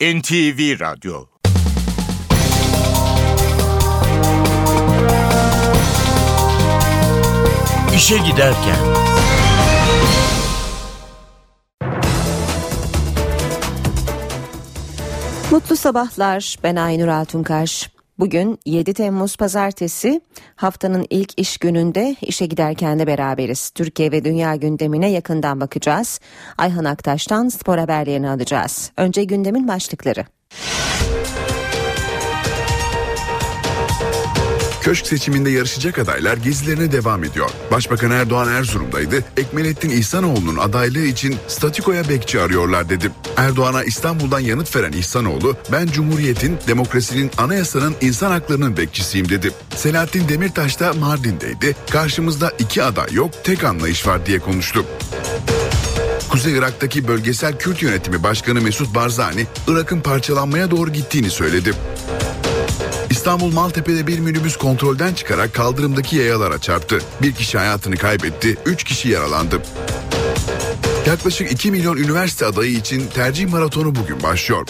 NTV Radyo İşe Giderken Mutlu sabahlar. Ben Aynur Altunkaş. Bugün 7 Temmuz Pazartesi haftanın ilk iş gününde işe giderken de beraberiz. Türkiye ve dünya gündemine yakından bakacağız. Ayhan Aktaş'tan spor haberlerini alacağız. Önce gündemin başlıkları. Köşk seçiminde yarışacak adaylar gezilerine devam ediyor. Başbakan Erdoğan Erzurum'daydı. Ekmelettin İhsanoğlu'nun adaylığı için statikoya bekçi arıyorlar dedi. Erdoğan'a İstanbul'dan yanıt veren İhsanoğlu, ben Cumhuriyet'in, demokrasinin, anayasanın, insan haklarının bekçisiyim dedi. Selahattin Demirtaş da Mardin'deydi. Karşımızda iki aday yok, tek anlayış var diye konuştu. Kuzey Irak'taki bölgesel Kürt yönetimi başkanı Mesut Barzani, Irak'ın parçalanmaya doğru gittiğini söyledi. İstanbul Maltepe'de bir minibüs kontrolden çıkarak kaldırımdaki yayalara çarptı. Bir kişi hayatını kaybetti, üç kişi yaralandı. Yaklaşık 2 milyon üniversite adayı için tercih maratonu bugün başlıyor.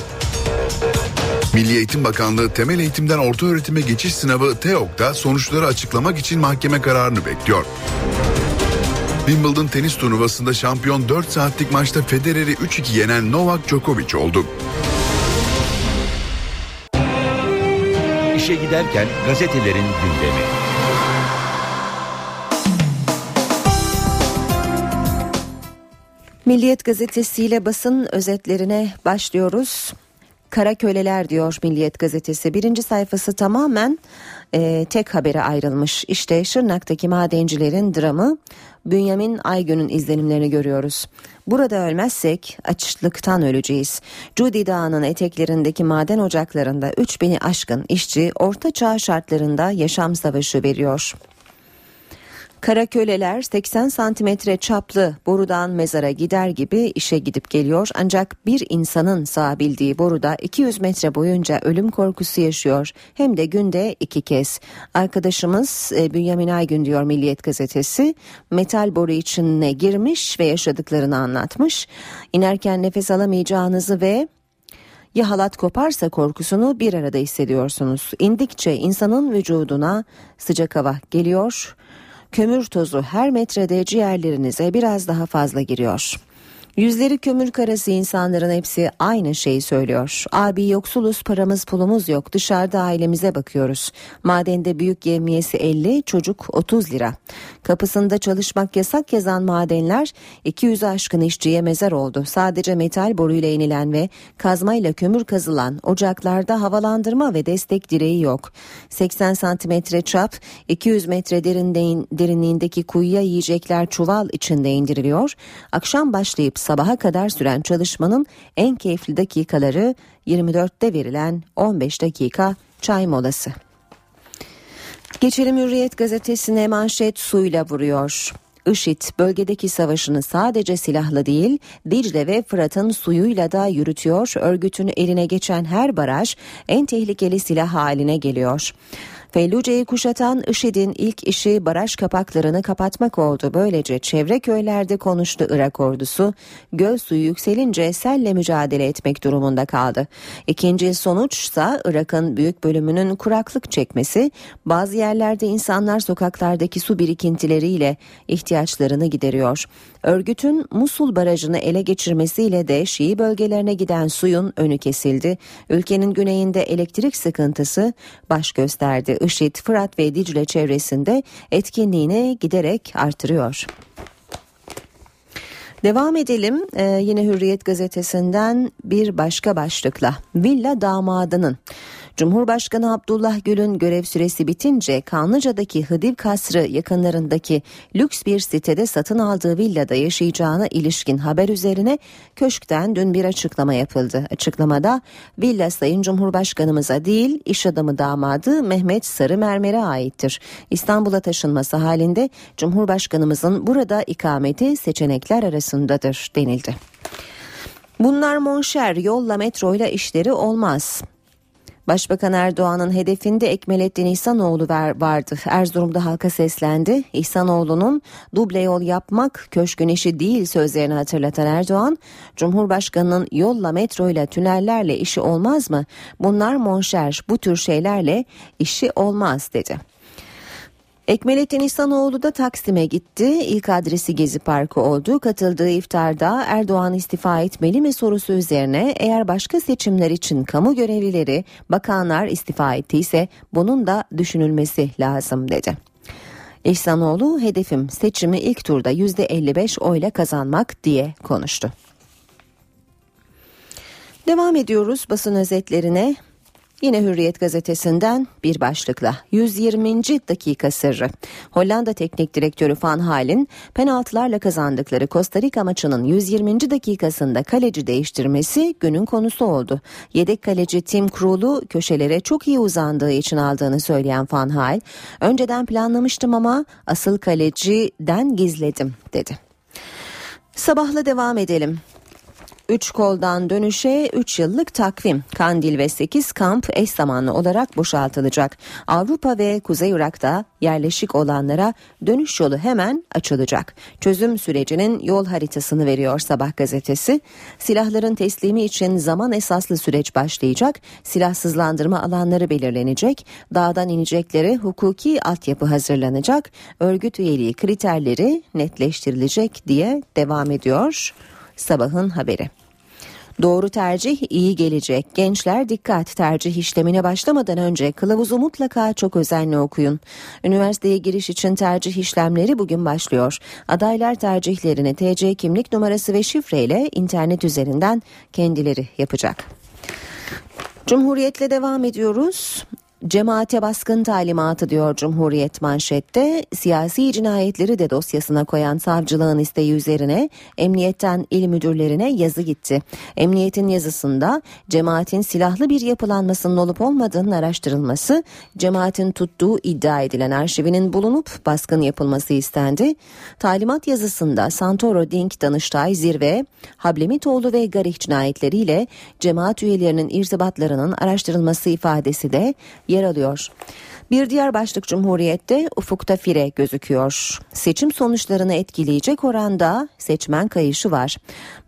Milli Eğitim Bakanlığı temel eğitimden orta öğretime geçiş sınavı TEOK'ta sonuçları açıklamak için mahkeme kararını bekliyor. Wimbledon tenis turnuvasında şampiyon 4 saatlik maçta Federer'i 3-2 yenen Novak Djokovic oldu. İşe Giderken gazetelerin gündemi. Milliyet gazetesiyle basın özetlerine başlıyoruz. Kara köleler diyor Milliyet gazetesi. Birinci sayfası tamamen e, tek habere ayrılmış. İşte Şırnak'taki madencilerin dramı Bünyamin Aygün'ün izlenimlerini görüyoruz. Burada ölmezsek açlıktan öleceğiz. Cudi Dağı'nın eteklerindeki maden ocaklarında 3000'i aşkın işçi orta çağ şartlarında yaşam savaşı veriyor. Kara köleler 80 santimetre çaplı borudan mezara gider gibi işe gidip geliyor ancak bir insanın sığabildiği boruda 200 metre boyunca ölüm korkusu yaşıyor hem de günde iki kez. Arkadaşımız e, Bünyamin Aygün diyor Milliyet gazetesi metal boru içine girmiş ve yaşadıklarını anlatmış. İnerken nefes alamayacağınızı ve ya halat koparsa korkusunu bir arada hissediyorsunuz. İndikçe insanın vücuduna sıcak hava geliyor kömür tozu her metrede ciğerlerinize biraz daha fazla giriyor. Yüzleri kömür karası insanların hepsi aynı şeyi söylüyor. Abi yoksuluz paramız pulumuz yok dışarıda ailemize bakıyoruz. Madende büyük yemiyesi 50 çocuk 30 lira. Kapısında çalışmak yasak yazan madenler 200 aşkın işçiye mezar oldu. Sadece metal boruyla inilen ve kazmayla kömür kazılan ocaklarda havalandırma ve destek direği yok. 80 santimetre çap 200 metre derinliğindeki kuyuya yiyecekler çuval içinde indiriliyor. Akşam başlayıp sabaha kadar süren çalışmanın en keyifli dakikaları 24'te verilen 15 dakika çay molası. Geçelim Hürriyet gazetesine manşet suyla vuruyor. IŞİD bölgedeki savaşını sadece silahla değil Dicle ve Fırat'ın suyuyla da yürütüyor. Örgütün eline geçen her baraj en tehlikeli silah haline geliyor. Felluce'yi kuşatan IŞİD'in ilk işi baraj kapaklarını kapatmak oldu. Böylece çevre köylerde konuştu Irak ordusu. Göl suyu yükselince selle mücadele etmek durumunda kaldı. İkinci sonuçsa Irak'ın büyük bölümünün kuraklık çekmesi, bazı yerlerde insanlar sokaklardaki su birikintileriyle ihtiyaçlarını gideriyor. Örgütün Musul barajını ele geçirmesiyle de Şii bölgelerine giden suyun önü kesildi. Ülkenin güneyinde elektrik sıkıntısı baş gösterdi. IŞİD, Fırat ve Dicle çevresinde etkinliğini giderek artırıyor. Devam edelim ee, yine Hürriyet gazetesinden bir başka başlıkla villa damadının Cumhurbaşkanı Abdullah Gül'ün görev süresi bitince Kanlıca'daki Hıdiv Kasrı yakınlarındaki lüks bir sitede satın aldığı villada yaşayacağına ilişkin haber üzerine köşkten dün bir açıklama yapıldı. Açıklamada villa Sayın Cumhurbaşkanımıza değil iş adamı damadı Mehmet Sarı Mermer'e aittir. İstanbul'a taşınması halinde Cumhurbaşkanımızın burada ikameti seçenekler arasındadır denildi. Bunlar monşer yolla metroyla işleri olmaz. Başbakan Erdoğan'ın hedefinde Ekmelettin İhsanoğlu vardı. Erzurum'da halka seslendi. İhsanoğlu'nun duble yol yapmak köşkün işi değil sözlerini hatırlatan Erdoğan, Cumhurbaşkanı'nın yolla, metro ile, tünellerle işi olmaz mı? Bunlar monşer, bu tür şeylerle işi olmaz dedi. Ekmelettin İhsanoğlu da Taksim'e gitti. İlk adresi Gezi Parkı oldu. Katıldığı iftarda Erdoğan istifa etmeli mi sorusu üzerine eğer başka seçimler için kamu görevlileri, bakanlar istifa ettiyse bunun da düşünülmesi lazım dedi. İhsanoğlu hedefim seçimi ilk turda %55 oyla kazanmak diye konuştu. Devam ediyoruz basın özetlerine. Yine Hürriyet gazetesinden bir başlıkla 120. dakika sırrı. Hollanda teknik direktörü Van Hal'in penaltılarla kazandıkları Costa Rica maçının 120. dakikasında kaleci değiştirmesi günün konusu oldu. Yedek kaleci Tim Krul'u köşelere çok iyi uzandığı için aldığını söyleyen Van Hal, önceden planlamıştım ama asıl kaleciden gizledim dedi. Sabahla devam edelim. 3 koldan dönüşe 3 yıllık takvim. Kandil ve 8 kamp eş zamanlı olarak boşaltılacak. Avrupa ve Kuzey Irak'ta yerleşik olanlara dönüş yolu hemen açılacak. Çözüm sürecinin yol haritasını veriyor Sabah gazetesi. Silahların teslimi için zaman esaslı süreç başlayacak. Silahsızlandırma alanları belirlenecek. Dağdan inecekleri hukuki altyapı hazırlanacak. Örgüt üyeliği kriterleri netleştirilecek diye devam ediyor. Sabahın haberi. Doğru tercih iyi gelecek. Gençler dikkat tercih işlemine başlamadan önce kılavuzu mutlaka çok özenle okuyun. Üniversiteye giriş için tercih işlemleri bugün başlıyor. Adaylar tercihlerini TC kimlik numarası ve şifreyle internet üzerinden kendileri yapacak. Cumhuriyetle devam ediyoruz. Cemaate baskın talimatı diyor Cumhuriyet manşette. Siyasi cinayetleri de dosyasına koyan savcılığın isteği üzerine emniyetten il müdürlerine yazı gitti. Emniyetin yazısında cemaatin silahlı bir yapılanmasının olup olmadığının araştırılması, cemaatin tuttuğu iddia edilen arşivinin bulunup baskın yapılması istendi. Talimat yazısında Santoro Dink Danıştay Zirve, Hablemitoğlu ve Garih cinayetleriyle cemaat üyelerinin irtibatlarının araştırılması ifadesi de yer alıyor. Bir diğer başlık Cumhuriyet'te ufukta fire gözüküyor. Seçim sonuçlarını etkileyecek oranda seçmen kayışı var.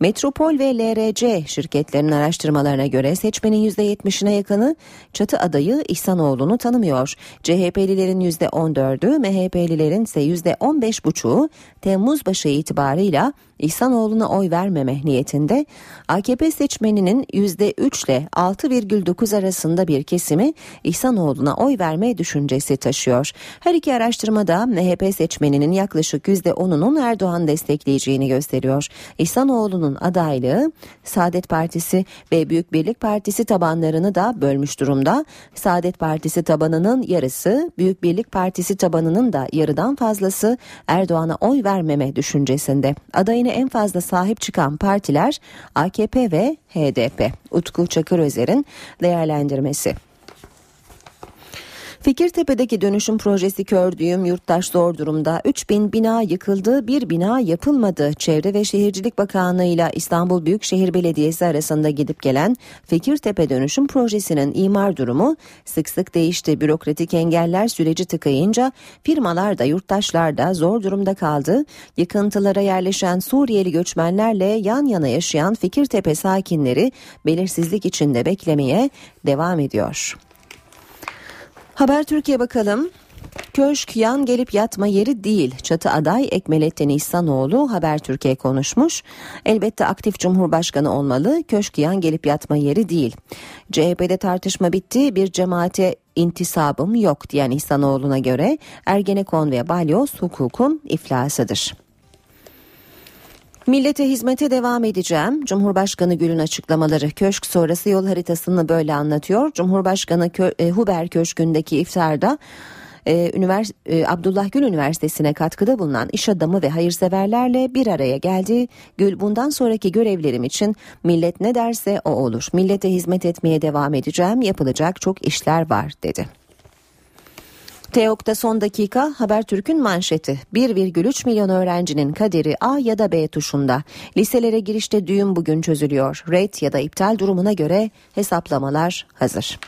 Metropol ve LRC şirketlerinin araştırmalarına göre seçmenin %70'ine yakını çatı adayı İhsanoğlu'nu tanımıyor. CHP'lilerin %14'ü, MHP'lilerin ise %15,5'u Temmuz başı itibarıyla İhsanoğlu'na oy vermeme niyetinde AKP seçmeninin %3 ile 6,9 arasında bir kesimi İhsanoğlu'na oy verme düşüncesi taşıyor. Her iki araştırmada MHP seçmeninin yaklaşık %10'unun Erdoğan destekleyeceğini gösteriyor. İhsanoğlu'nun adaylığı Saadet Partisi ve Büyük Birlik Partisi tabanlarını da bölmüş durumda. Saadet Partisi tabanının yarısı, Büyük Birlik Partisi tabanının da yarıdan fazlası Erdoğan'a oy vermeme düşüncesinde. Adayını en fazla sahip çıkan partiler AKP ve HDP. Utku Çakırözer'in değerlendirmesi. Fikirtepe'deki dönüşüm projesi kördüğüm yurttaş zor durumda. 3000 bina yıkıldı, bir bina yapılmadı. Çevre ve Şehircilik Bakanlığı ile İstanbul Büyükşehir Belediyesi arasında gidip gelen Fikirtepe dönüşüm projesinin imar durumu sık sık değişti. Bürokratik engeller süreci tıkayınca firmalar da yurttaşlar da zor durumda kaldı. Yıkıntılara yerleşen Suriyeli göçmenlerle yan yana yaşayan Fikirtepe sakinleri belirsizlik içinde beklemeye devam ediyor. Haber Türkiye bakalım. Köşk yan gelip yatma yeri değil. Çatı aday Ekmelettin İhsanoğlu Haber Türkiye konuşmuş. Elbette aktif Cumhurbaşkanı olmalı. Köşk yan gelip yatma yeri değil. CHP'de tartışma bitti. Bir cemaate intisabım yok diyen İhsanoğlu'na göre Ergenekon ve Balyoz hukukun iflasıdır. Millete hizmete devam edeceğim. Cumhurbaşkanı Gül'ün açıklamaları köşk sonrası yol haritasını böyle anlatıyor. Cumhurbaşkanı Kö- e, Huber Köşkü'ndeki iftarda e, ünivers- e, Abdullah Gül Üniversitesi'ne katkıda bulunan iş adamı ve hayırseverlerle bir araya geldi. Gül bundan sonraki görevlerim için millet ne derse o olur. Millete hizmet etmeye devam edeceğim. Yapılacak çok işler var dedi. TEOK'ta son dakika Habertürk'ün manşeti 1,3 milyon öğrencinin kaderi A ya da B tuşunda. Liselere girişte düğüm bugün çözülüyor. Red ya da iptal durumuna göre hesaplamalar hazır.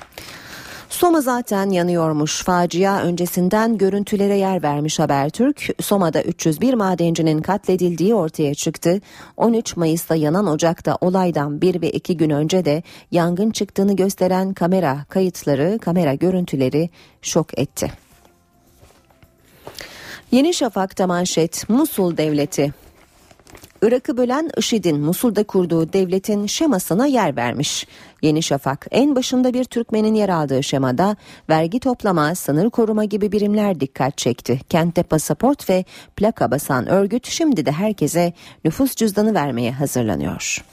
Soma zaten yanıyormuş. Facia öncesinden görüntülere yer vermiş Habertürk. Soma'da 301 madencinin katledildiği ortaya çıktı. 13 Mayıs'ta yanan ocakta olaydan 1 ve 2 gün önce de yangın çıktığını gösteren kamera kayıtları, kamera görüntüleri şok etti. Yeni Şafak'ta manşet Musul Devleti Irak'ı bölen IŞİD'in Musul'da kurduğu devletin şemasına yer vermiş. Yeni Şafak en başında bir Türkmenin yer aldığı şemada vergi toplama, sınır koruma gibi birimler dikkat çekti. Kentte pasaport ve plaka basan örgüt şimdi de herkese nüfus cüzdanı vermeye hazırlanıyor.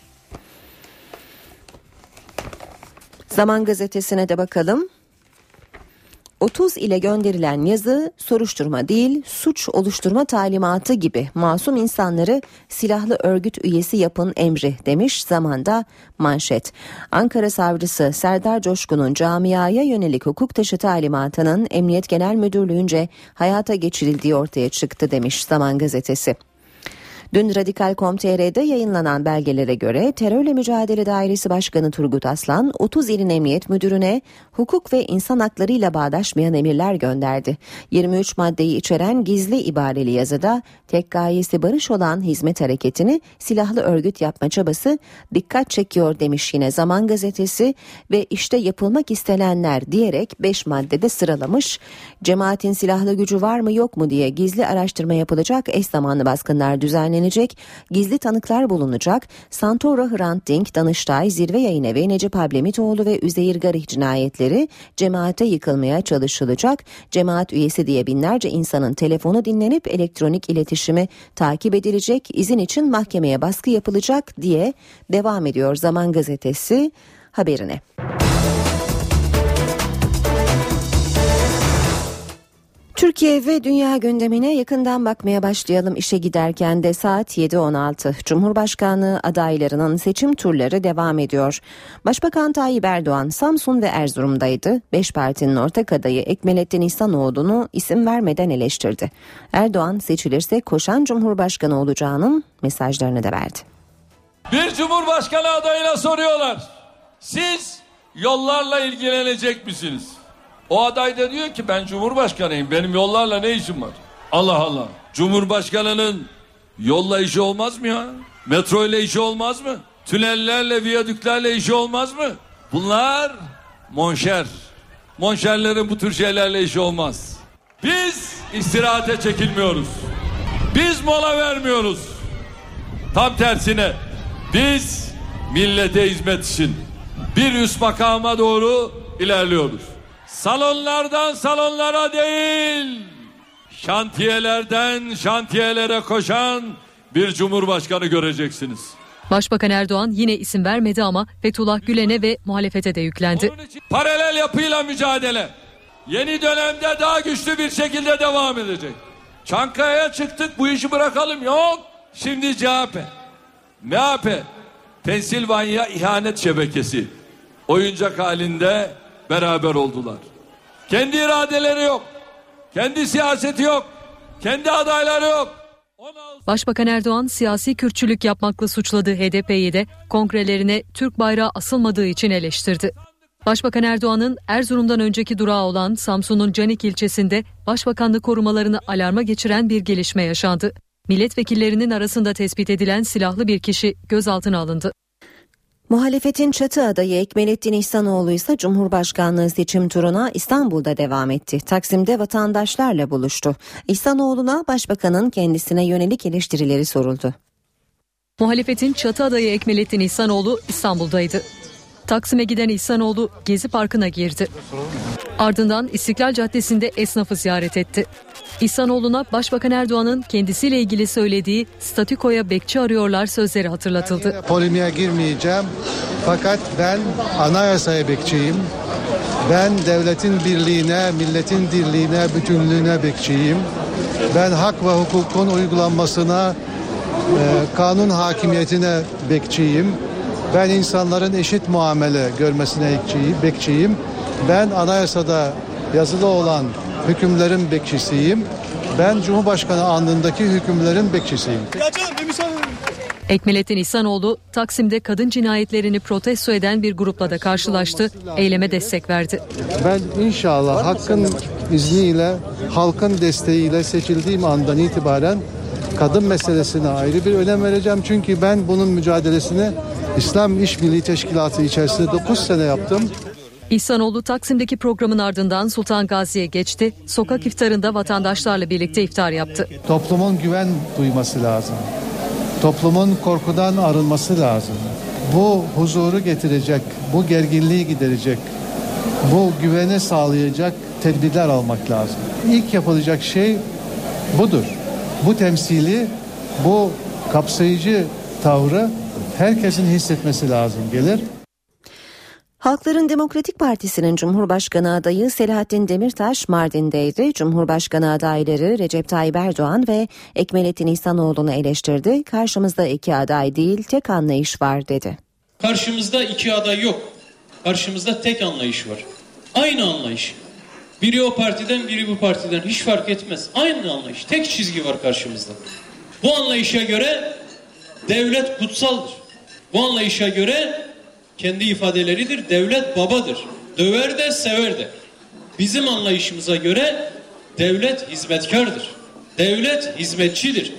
Zaman gazetesine de bakalım. 30 ile gönderilen yazı soruşturma değil suç oluşturma talimatı gibi masum insanları silahlı örgüt üyesi yapın emri demiş zamanda manşet. Ankara savcısı Serdar Coşkun'un camiaya yönelik hukuk dışı talimatının Emniyet Genel Müdürlüğü'nce hayata geçirildiği ortaya çıktı demiş Zaman Gazetesi. Dün Radikal.com.tr'de yayınlanan belgelere göre Terörle Mücadele Dairesi Başkanı Turgut Aslan 30 ilin emniyet müdürüne hukuk ve insan haklarıyla bağdaşmayan emirler gönderdi. 23 maddeyi içeren gizli ibareli yazıda tek gayesi barış olan hizmet hareketini silahlı örgüt yapma çabası dikkat çekiyor demiş yine Zaman Gazetesi ve işte yapılmak istenenler diyerek 5 maddede sıralamış. Cemaatin silahlı gücü var mı yok mu diye gizli araştırma yapılacak eş zamanlı baskınlar düzenlenecek düzenlenecek, gizli tanıklar bulunacak, Santoro Hrant Dink, Danıştay, Zirve Yayın Evi, Necip Ablemitoğlu ve Üzeyir Garih cinayetleri cemaate yıkılmaya çalışılacak. Cemaat üyesi diye binlerce insanın telefonu dinlenip elektronik iletişimi takip edilecek, izin için mahkemeye baskı yapılacak diye devam ediyor Zaman Gazetesi haberine. Türkiye ve dünya gündemine yakından bakmaya başlayalım işe giderken de saat 7.16 Cumhurbaşkanlığı adaylarının seçim turları devam ediyor. Başbakan Tayyip Erdoğan Samsun ve Erzurum'daydı. Beş partinin ortak adayı Ekmelettin İhsanoğlu'nu isim vermeden eleştirdi. Erdoğan seçilirse koşan Cumhurbaşkanı olacağının mesajlarını da verdi. Bir Cumhurbaşkanı adayına soruyorlar. Siz yollarla ilgilenecek misiniz? O aday da diyor ki ben cumhurbaşkanıyım. Benim yollarla ne işim var? Allah Allah. Cumhurbaşkanının yolla işi olmaz mı ya? Metro ile işi olmaz mı? Tünellerle, viyadüklerle işi olmaz mı? Bunlar monşer. Monşerlerin bu tür şeylerle işi olmaz. Biz istirahate çekilmiyoruz. Biz mola vermiyoruz. Tam tersine biz millete hizmet için bir üst makama doğru ilerliyoruz. Salonlardan salonlara değil, şantiyelerden şantiyelere koşan bir cumhurbaşkanı göreceksiniz. Başbakan Erdoğan yine isim vermedi ama Fethullah Gülen'e ve muhalefete de yüklendi. Paralel yapıyla mücadele yeni dönemde daha güçlü bir şekilde devam edecek. Çankaya'ya çıktık bu işi bırakalım yok. Şimdi CHP, MHP, Pensilvanya ihanet şebekesi oyuncak halinde beraber oldular. Kendi iradeleri yok. Kendi siyaseti yok. Kendi adayları yok. Başbakan Erdoğan siyasi kürtçülük yapmakla suçladığı HDP'yi de kongrelerine Türk bayrağı asılmadığı için eleştirdi. Başbakan Erdoğan'ın Erzurum'dan önceki durağı olan Samsun'un Canik ilçesinde başbakanlık korumalarını alarma geçiren bir gelişme yaşandı. Milletvekillerinin arasında tespit edilen silahlı bir kişi gözaltına alındı. Muhalefetin çatı adayı Ekmelettin İhsanoğlu ise Cumhurbaşkanlığı seçim turuna İstanbul'da devam etti. Taksim'de vatandaşlarla buluştu. İhsanoğlu'na başbakanın kendisine yönelik eleştirileri soruldu. Muhalefetin çatı adayı Ekmelettin İhsanoğlu İstanbul'daydı. Taksim'e giden İhsanoğlu Gezi Parkı'na girdi. Ardından İstiklal Caddesi'nde esnafı ziyaret etti. İhsanoğlu'na Başbakan Erdoğan'ın kendisiyle ilgili söylediği statükoya bekçi arıyorlar sözleri hatırlatıldı. Polemiğe girmeyeceğim fakat ben anayasaya bekçiyim. Ben devletin birliğine, milletin dirliğine, bütünlüğüne bekçiyim. Ben hak ve hukukun uygulanmasına, e, kanun hakimiyetine bekçiyim. Ben insanların eşit muamele görmesine bekçiyim. Ben anayasada yazılı olan hükümlerin bekçisiyim. Ben Cumhurbaşkanı andındaki hükümlerin bekçisiyim. Ekmelettin İhsanoğlu Taksim'de kadın cinayetlerini protesto eden bir grupla da karşılaştı. Eyleme destek verdi. Ben inşallah hakkın izniyle, halkın desteğiyle seçildiğim andan itibaren kadın meselesine ayrı bir önem vereceğim. Çünkü ben bunun mücadelesini İslam İşbirliği Teşkilatı içerisinde 9 sene yaptım. İhsanoğlu Taksim'deki programın ardından Sultan Gazi'ye geçti. Sokak iftarında vatandaşlarla birlikte iftar yaptı. Toplumun güven duyması lazım. Toplumun korkudan arınması lazım. Bu huzuru getirecek, bu gerginliği giderecek, bu güveni sağlayacak tedbirler almak lazım. İlk yapılacak şey budur. Bu temsili, bu kapsayıcı tavrı herkesin hissetmesi lazım gelir. Halkların Demokratik Partisi'nin Cumhurbaşkanı adayı Selahattin Demirtaş Mardin'deydi. Cumhurbaşkanı adayları Recep Tayyip Erdoğan ve Ekmelettin İhsanoğlu'nu eleştirdi. Karşımızda iki aday değil tek anlayış var dedi. Karşımızda iki aday yok. Karşımızda tek anlayış var. Aynı anlayış. Biri o partiden biri bu partiden hiç fark etmez. Aynı anlayış. Tek çizgi var karşımızda. Bu anlayışa göre devlet kutsaldır. Bu anlayışa göre kendi ifadeleridir. Devlet babadır. Döver de sever de. Bizim anlayışımıza göre devlet hizmetkardır. Devlet hizmetçidir.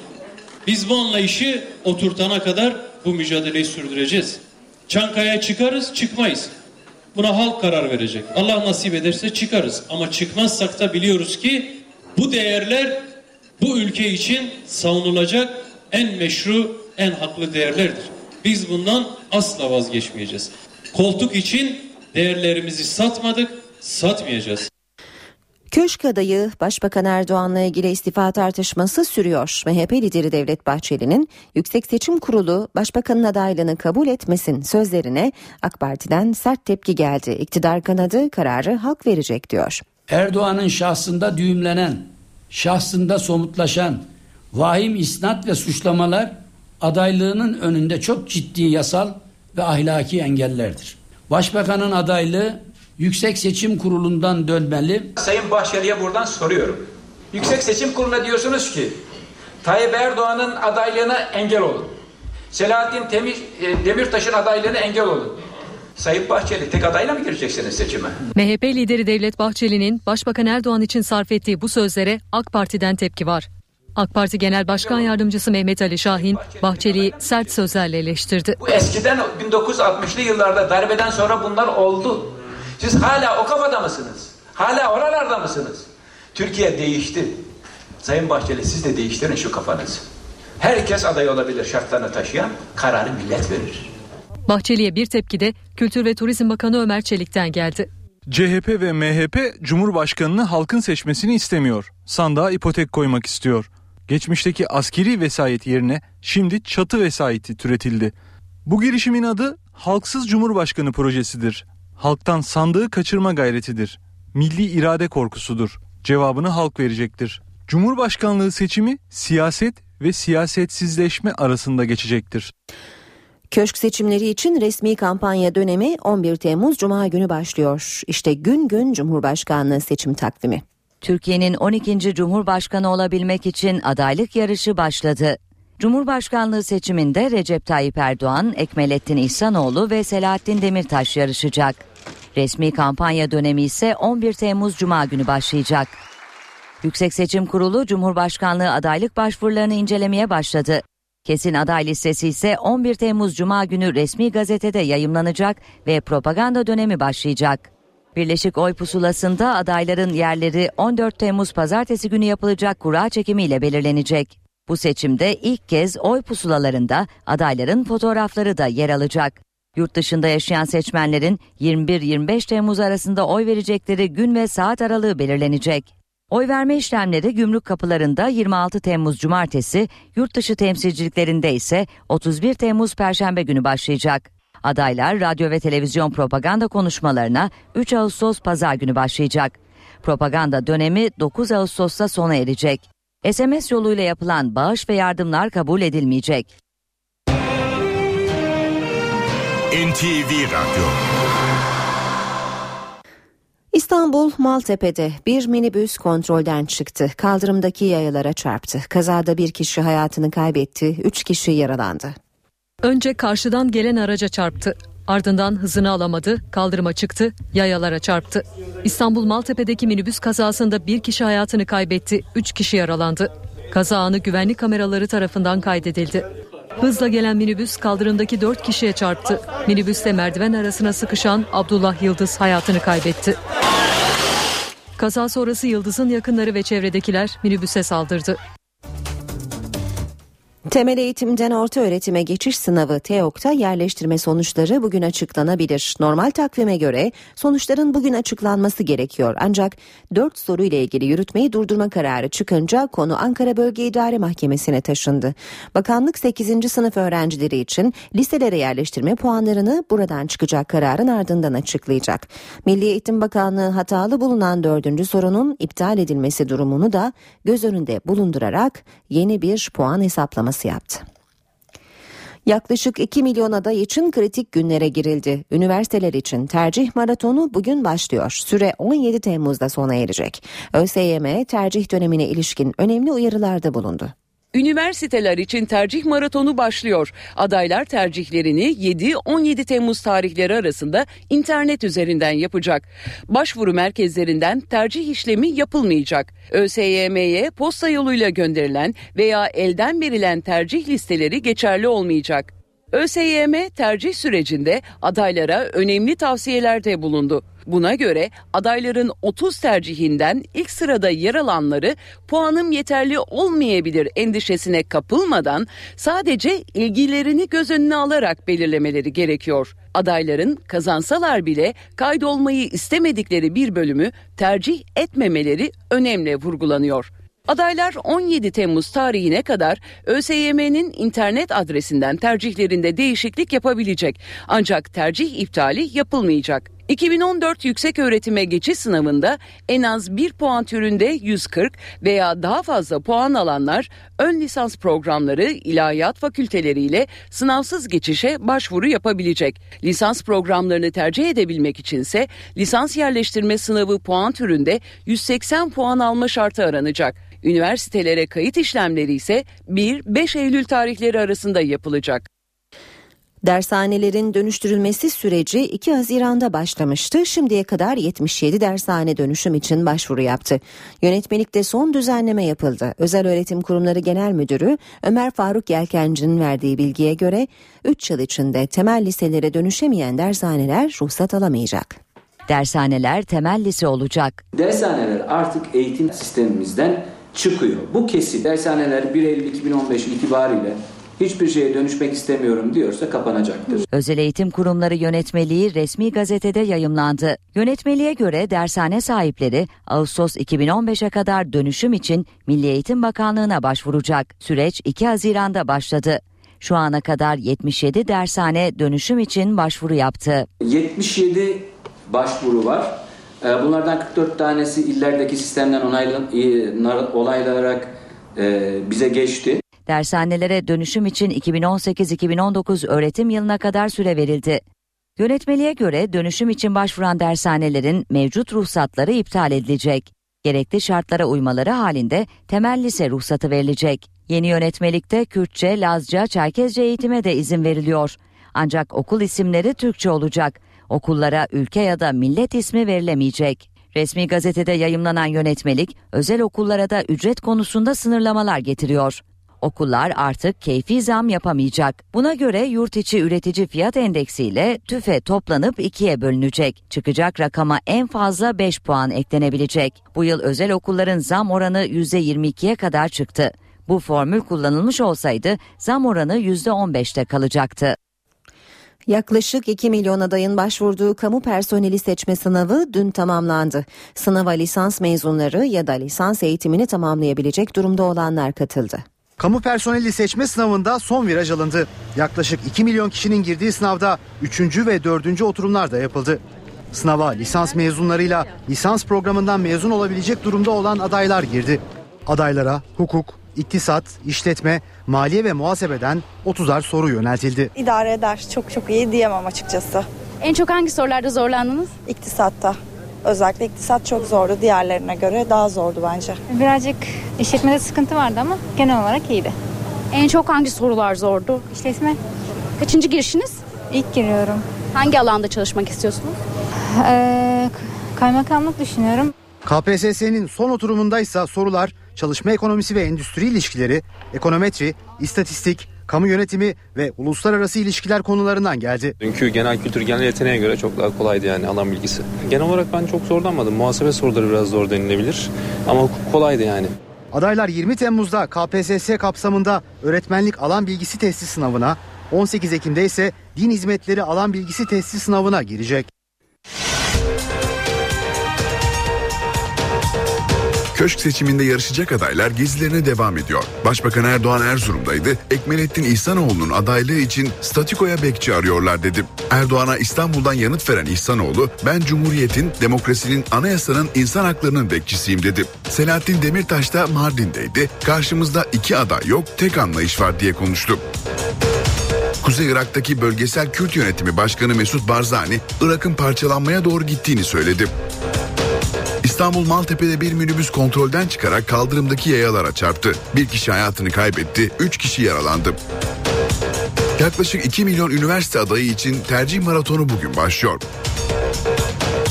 Biz bu anlayışı oturtana kadar bu mücadeleyi sürdüreceğiz. Çankaya çıkarız, çıkmayız. Buna halk karar verecek. Allah nasip ederse çıkarız. Ama çıkmazsak da biliyoruz ki bu değerler bu ülke için savunulacak en meşru, en haklı değerlerdir. Biz bundan asla vazgeçmeyeceğiz. Koltuk için değerlerimizi satmadık, satmayacağız. Köşk adayı Başbakan Erdoğan'la ilgili istifa tartışması sürüyor. MHP lideri Devlet Bahçeli'nin Yüksek Seçim Kurulu Başbakanın adaylığını kabul etmesin sözlerine AK Parti'den sert tepki geldi. İktidar kanadı kararı halk verecek diyor. Erdoğan'ın şahsında düğümlenen, şahsında somutlaşan vahim isnat ve suçlamalar adaylığının önünde çok ciddi yasal ve ahlaki engellerdir. Başbakanın adaylığı Yüksek Seçim Kurulu'ndan dönmeli. Sayın Bahçeli'ye buradan soruyorum. Yüksek Seçim Kurulu'na diyorsunuz ki Tayyip Erdoğan'ın adaylığına engel olun. Selahattin Temir, e, Demirtaş'ın adaylığına engel olun. Sayın Bahçeli tek adayla mı gireceksiniz seçime? MHP lideri Devlet Bahçeli'nin Başbakan Erdoğan için sarf ettiği bu sözlere AK Parti'den tepki var. AK Parti Genel Başkan Yardımcısı Mehmet Ali Şahin, Bahçeli'yi sert sözlerle eleştirdi. Bu eskiden 1960'lı yıllarda darbeden sonra bunlar oldu. Siz hala o kafada mısınız? Hala oralarda mısınız? Türkiye değişti. Sayın Bahçeli siz de değiştirin şu kafanızı. Herkes aday olabilir şartlarını taşıyan kararı millet verir. Bahçeli'ye bir tepki de Kültür ve Turizm Bakanı Ömer Çelik'ten geldi. CHP ve MHP Cumhurbaşkanını halkın seçmesini istemiyor. Sandığa ipotek koymak istiyor. Geçmişteki askeri vesayet yerine şimdi çatı vesayeti türetildi. Bu girişimin adı Halksız Cumhurbaşkanı projesidir. Halktan sandığı kaçırma gayretidir. Milli irade korkusudur. Cevabını halk verecektir. Cumhurbaşkanlığı seçimi siyaset ve siyasetsizleşme arasında geçecektir. Köşk seçimleri için resmi kampanya dönemi 11 Temmuz Cuma günü başlıyor. İşte gün gün Cumhurbaşkanlığı seçim takvimi. Türkiye'nin 12. Cumhurbaşkanı olabilmek için adaylık yarışı başladı. Cumhurbaşkanlığı seçiminde Recep Tayyip Erdoğan, Ekmelettin İhsanoğlu ve Selahattin Demirtaş yarışacak. Resmi kampanya dönemi ise 11 Temmuz Cuma günü başlayacak. Yüksek Seçim Kurulu Cumhurbaşkanlığı adaylık başvurularını incelemeye başladı. Kesin aday listesi ise 11 Temmuz Cuma günü resmi gazetede yayımlanacak ve propaganda dönemi başlayacak. Birleşik Oy Pusulası'nda adayların yerleri 14 Temmuz pazartesi günü yapılacak kura çekimiyle belirlenecek. Bu seçimde ilk kez oy pusulalarında adayların fotoğrafları da yer alacak. Yurt dışında yaşayan seçmenlerin 21-25 Temmuz arasında oy verecekleri gün ve saat aralığı belirlenecek. Oy verme işlemleri gümrük kapılarında 26 Temmuz Cumartesi, yurt dışı temsilciliklerinde ise 31 Temmuz Perşembe günü başlayacak. Adaylar radyo ve televizyon propaganda konuşmalarına 3 Ağustos Pazar günü başlayacak. Propaganda dönemi 9 Ağustos'ta sona erecek. SMS yoluyla yapılan bağış ve yardımlar kabul edilmeyecek. NTV Radyo İstanbul Maltepe'de bir minibüs kontrolden çıktı. Kaldırımdaki yayalara çarptı. Kazada bir kişi hayatını kaybetti, üç kişi yaralandı. Önce karşıdan gelen araca çarptı. Ardından hızını alamadı, kaldırıma çıktı, yayalara çarptı. İstanbul Maltepe'deki minibüs kazasında bir kişi hayatını kaybetti, üç kişi yaralandı. Kaza anı güvenlik kameraları tarafından kaydedildi. Hızla gelen minibüs kaldırımdaki dört kişiye çarptı. Minibüsle merdiven arasına sıkışan Abdullah Yıldız hayatını kaybetti. Kaza sonrası Yıldız'ın yakınları ve çevredekiler minibüse saldırdı. Temel eğitimden orta öğretime geçiş sınavı TEOK'ta yerleştirme sonuçları bugün açıklanabilir. Normal takvime göre sonuçların bugün açıklanması gerekiyor. Ancak 4 soru ile ilgili yürütmeyi durdurma kararı çıkınca konu Ankara Bölge İdare Mahkemesi'ne taşındı. Bakanlık 8. sınıf öğrencileri için liselere yerleştirme puanlarını buradan çıkacak kararın ardından açıklayacak. Milli Eğitim Bakanlığı hatalı bulunan 4. sorunun iptal edilmesi durumunu da göz önünde bulundurarak yeni bir puan hesaplaması yaptı. Yaklaşık 2 milyon aday için kritik günlere girildi. Üniversiteler için tercih maratonu bugün başlıyor. Süre 17 Temmuz'da sona erecek. ÖSYM tercih dönemine ilişkin önemli uyarılarda bulundu. Üniversiteler için tercih maratonu başlıyor. Adaylar tercihlerini 7-17 Temmuz tarihleri arasında internet üzerinden yapacak. Başvuru merkezlerinden tercih işlemi yapılmayacak. ÖSYM'ye posta yoluyla gönderilen veya elden verilen tercih listeleri geçerli olmayacak. ÖSYM tercih sürecinde adaylara önemli tavsiyelerde bulundu. Buna göre adayların 30 tercihinden ilk sırada yer alanları puanım yeterli olmayabilir endişesine kapılmadan sadece ilgilerini göz önüne alarak belirlemeleri gerekiyor. Adayların kazansalar bile kaydolmayı istemedikleri bir bölümü tercih etmemeleri önemli vurgulanıyor. Adaylar 17 Temmuz tarihine kadar ÖSYM'nin internet adresinden tercihlerinde değişiklik yapabilecek. Ancak tercih iptali yapılmayacak. 2014 yüksek öğretime geçiş sınavında en az bir puan türünde 140 veya daha fazla puan alanlar ön lisans programları ilahiyat fakülteleriyle sınavsız geçişe başvuru yapabilecek. Lisans programlarını tercih edebilmek içinse lisans yerleştirme sınavı puan türünde 180 puan alma şartı aranacak. Üniversitelere kayıt işlemleri ise 1-5 Eylül tarihleri arasında yapılacak. Dershanelerin dönüştürülmesi süreci 2 Haziran'da başlamıştı. Şimdiye kadar 77 dershane dönüşüm için başvuru yaptı. Yönetmelikte son düzenleme yapıldı. Özel Öğretim Kurumları Genel Müdürü Ömer Faruk Yelkenci'nin verdiği bilgiye göre 3 yıl içinde temel liselere dönüşemeyen dershaneler ruhsat alamayacak. Dershaneler temel lise olacak. Dershaneler artık eğitim sistemimizden çıkıyor. Bu kesin. Dershaneler 1 Eylül 2015 itibariyle hiçbir şeye dönüşmek istemiyorum diyorsa kapanacaktır. Özel Eğitim Kurumları Yönetmeliği resmi gazetede yayımlandı. Yönetmeliğe göre dershane sahipleri Ağustos 2015'e kadar dönüşüm için Milli Eğitim Bakanlığı'na başvuracak. Süreç 2 Haziran'da başladı. Şu ana kadar 77 dershane dönüşüm için başvuru yaptı. 77 başvuru var. Ee, bunlardan 44 tanesi illerdeki sistemden onaylanarak e, bize geçti. Dershanelere dönüşüm için 2018-2019 öğretim yılına kadar süre verildi. Yönetmeliğe göre dönüşüm için başvuran dershanelerin mevcut ruhsatları iptal edilecek. Gerekli şartlara uymaları halinde temel lise ruhsatı verilecek. Yeni yönetmelikte Kürtçe, Lazca, Çerkezce eğitime de izin veriliyor. Ancak okul isimleri Türkçe olacak. Okullara ülke ya da millet ismi verilemeyecek. Resmi gazetede yayımlanan yönetmelik özel okullara da ücret konusunda sınırlamalar getiriyor. Okullar artık keyfi zam yapamayacak. Buna göre yurt içi üretici fiyat endeksiyle tüfe toplanıp ikiye bölünecek. Çıkacak rakama en fazla 5 puan eklenebilecek. Bu yıl özel okulların zam oranı %22'ye kadar çıktı. Bu formül kullanılmış olsaydı zam oranı %15'te kalacaktı. Yaklaşık 2 milyon adayın başvurduğu kamu personeli seçme sınavı dün tamamlandı. Sınava lisans mezunları ya da lisans eğitimini tamamlayabilecek durumda olanlar katıldı. Kamu personeli seçme sınavında son viraj alındı. Yaklaşık 2 milyon kişinin girdiği sınavda 3. ve 4. oturumlar da yapıldı. Sınava lisans mezunlarıyla lisans programından mezun olabilecek durumda olan adaylar girdi. Adaylara hukuk, iktisat, işletme, maliye ve muhasebeden 30'ar soru yöneltildi. İdare eder. Çok çok iyi diyemem açıkçası. En çok hangi sorularda zorlandınız? İktisatta. Özellikle iktisat çok zordu. Diğerlerine göre daha zordu bence. Birazcık işletmede sıkıntı vardı ama genel olarak iyiydi. En çok hangi sorular zordu? İşletme. Kaçıncı girişiniz? İlk giriyorum. Hangi alanda çalışmak istiyorsunuz? Ee, kaymakamlık düşünüyorum. KPSS'nin son oturumundaysa sorular çalışma ekonomisi ve endüstri ilişkileri, ekonometri, istatistik, kamu yönetimi ve uluslararası ilişkiler konularından geldi. Dünkü genel kültür genel yeteneğe göre çok daha kolaydı yani alan bilgisi. Genel olarak ben çok zorlanmadım. Muhasebe soruları biraz zor denilebilir ama hukuk kolaydı yani. Adaylar 20 Temmuz'da KPSS kapsamında öğretmenlik alan bilgisi testi sınavına, 18 Ekim'de ise din hizmetleri alan bilgisi testi sınavına girecek. Köşk seçiminde yarışacak adaylar gezilerine devam ediyor. Başbakan Erdoğan Erzurum'daydı. Ekmelettin İhsanoğlu'nun adaylığı için statikoya bekçi arıyorlar dedi. Erdoğan'a İstanbul'dan yanıt veren İhsanoğlu, ben Cumhuriyet'in, demokrasinin, anayasanın, insan haklarının bekçisiyim dedi. Selahattin Demirtaş da Mardin'deydi. Karşımızda iki aday yok, tek anlayış var diye konuştu. Kuzey Irak'taki bölgesel Kürt yönetimi başkanı Mesut Barzani, Irak'ın parçalanmaya doğru gittiğini söyledi. İstanbul Maltepe'de bir minibüs kontrolden çıkarak kaldırımdaki yayalara çarptı. Bir kişi hayatını kaybetti, üç kişi yaralandı. Yaklaşık 2 milyon üniversite adayı için tercih maratonu bugün başlıyor.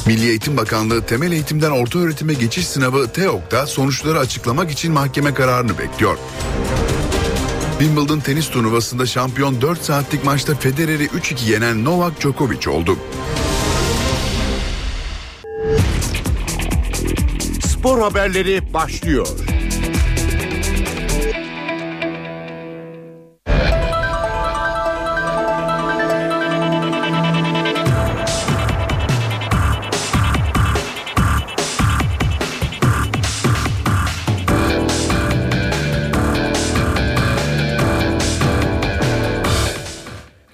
Milli Eğitim Bakanlığı temel eğitimden orta öğretime geçiş sınavı TEOK'ta sonuçları açıklamak için mahkeme kararını bekliyor. Wimbledon tenis turnuvasında şampiyon 4 saatlik maçta Federer'i 3-2 yenen Novak Djokovic oldu. Haberleri başlıyor.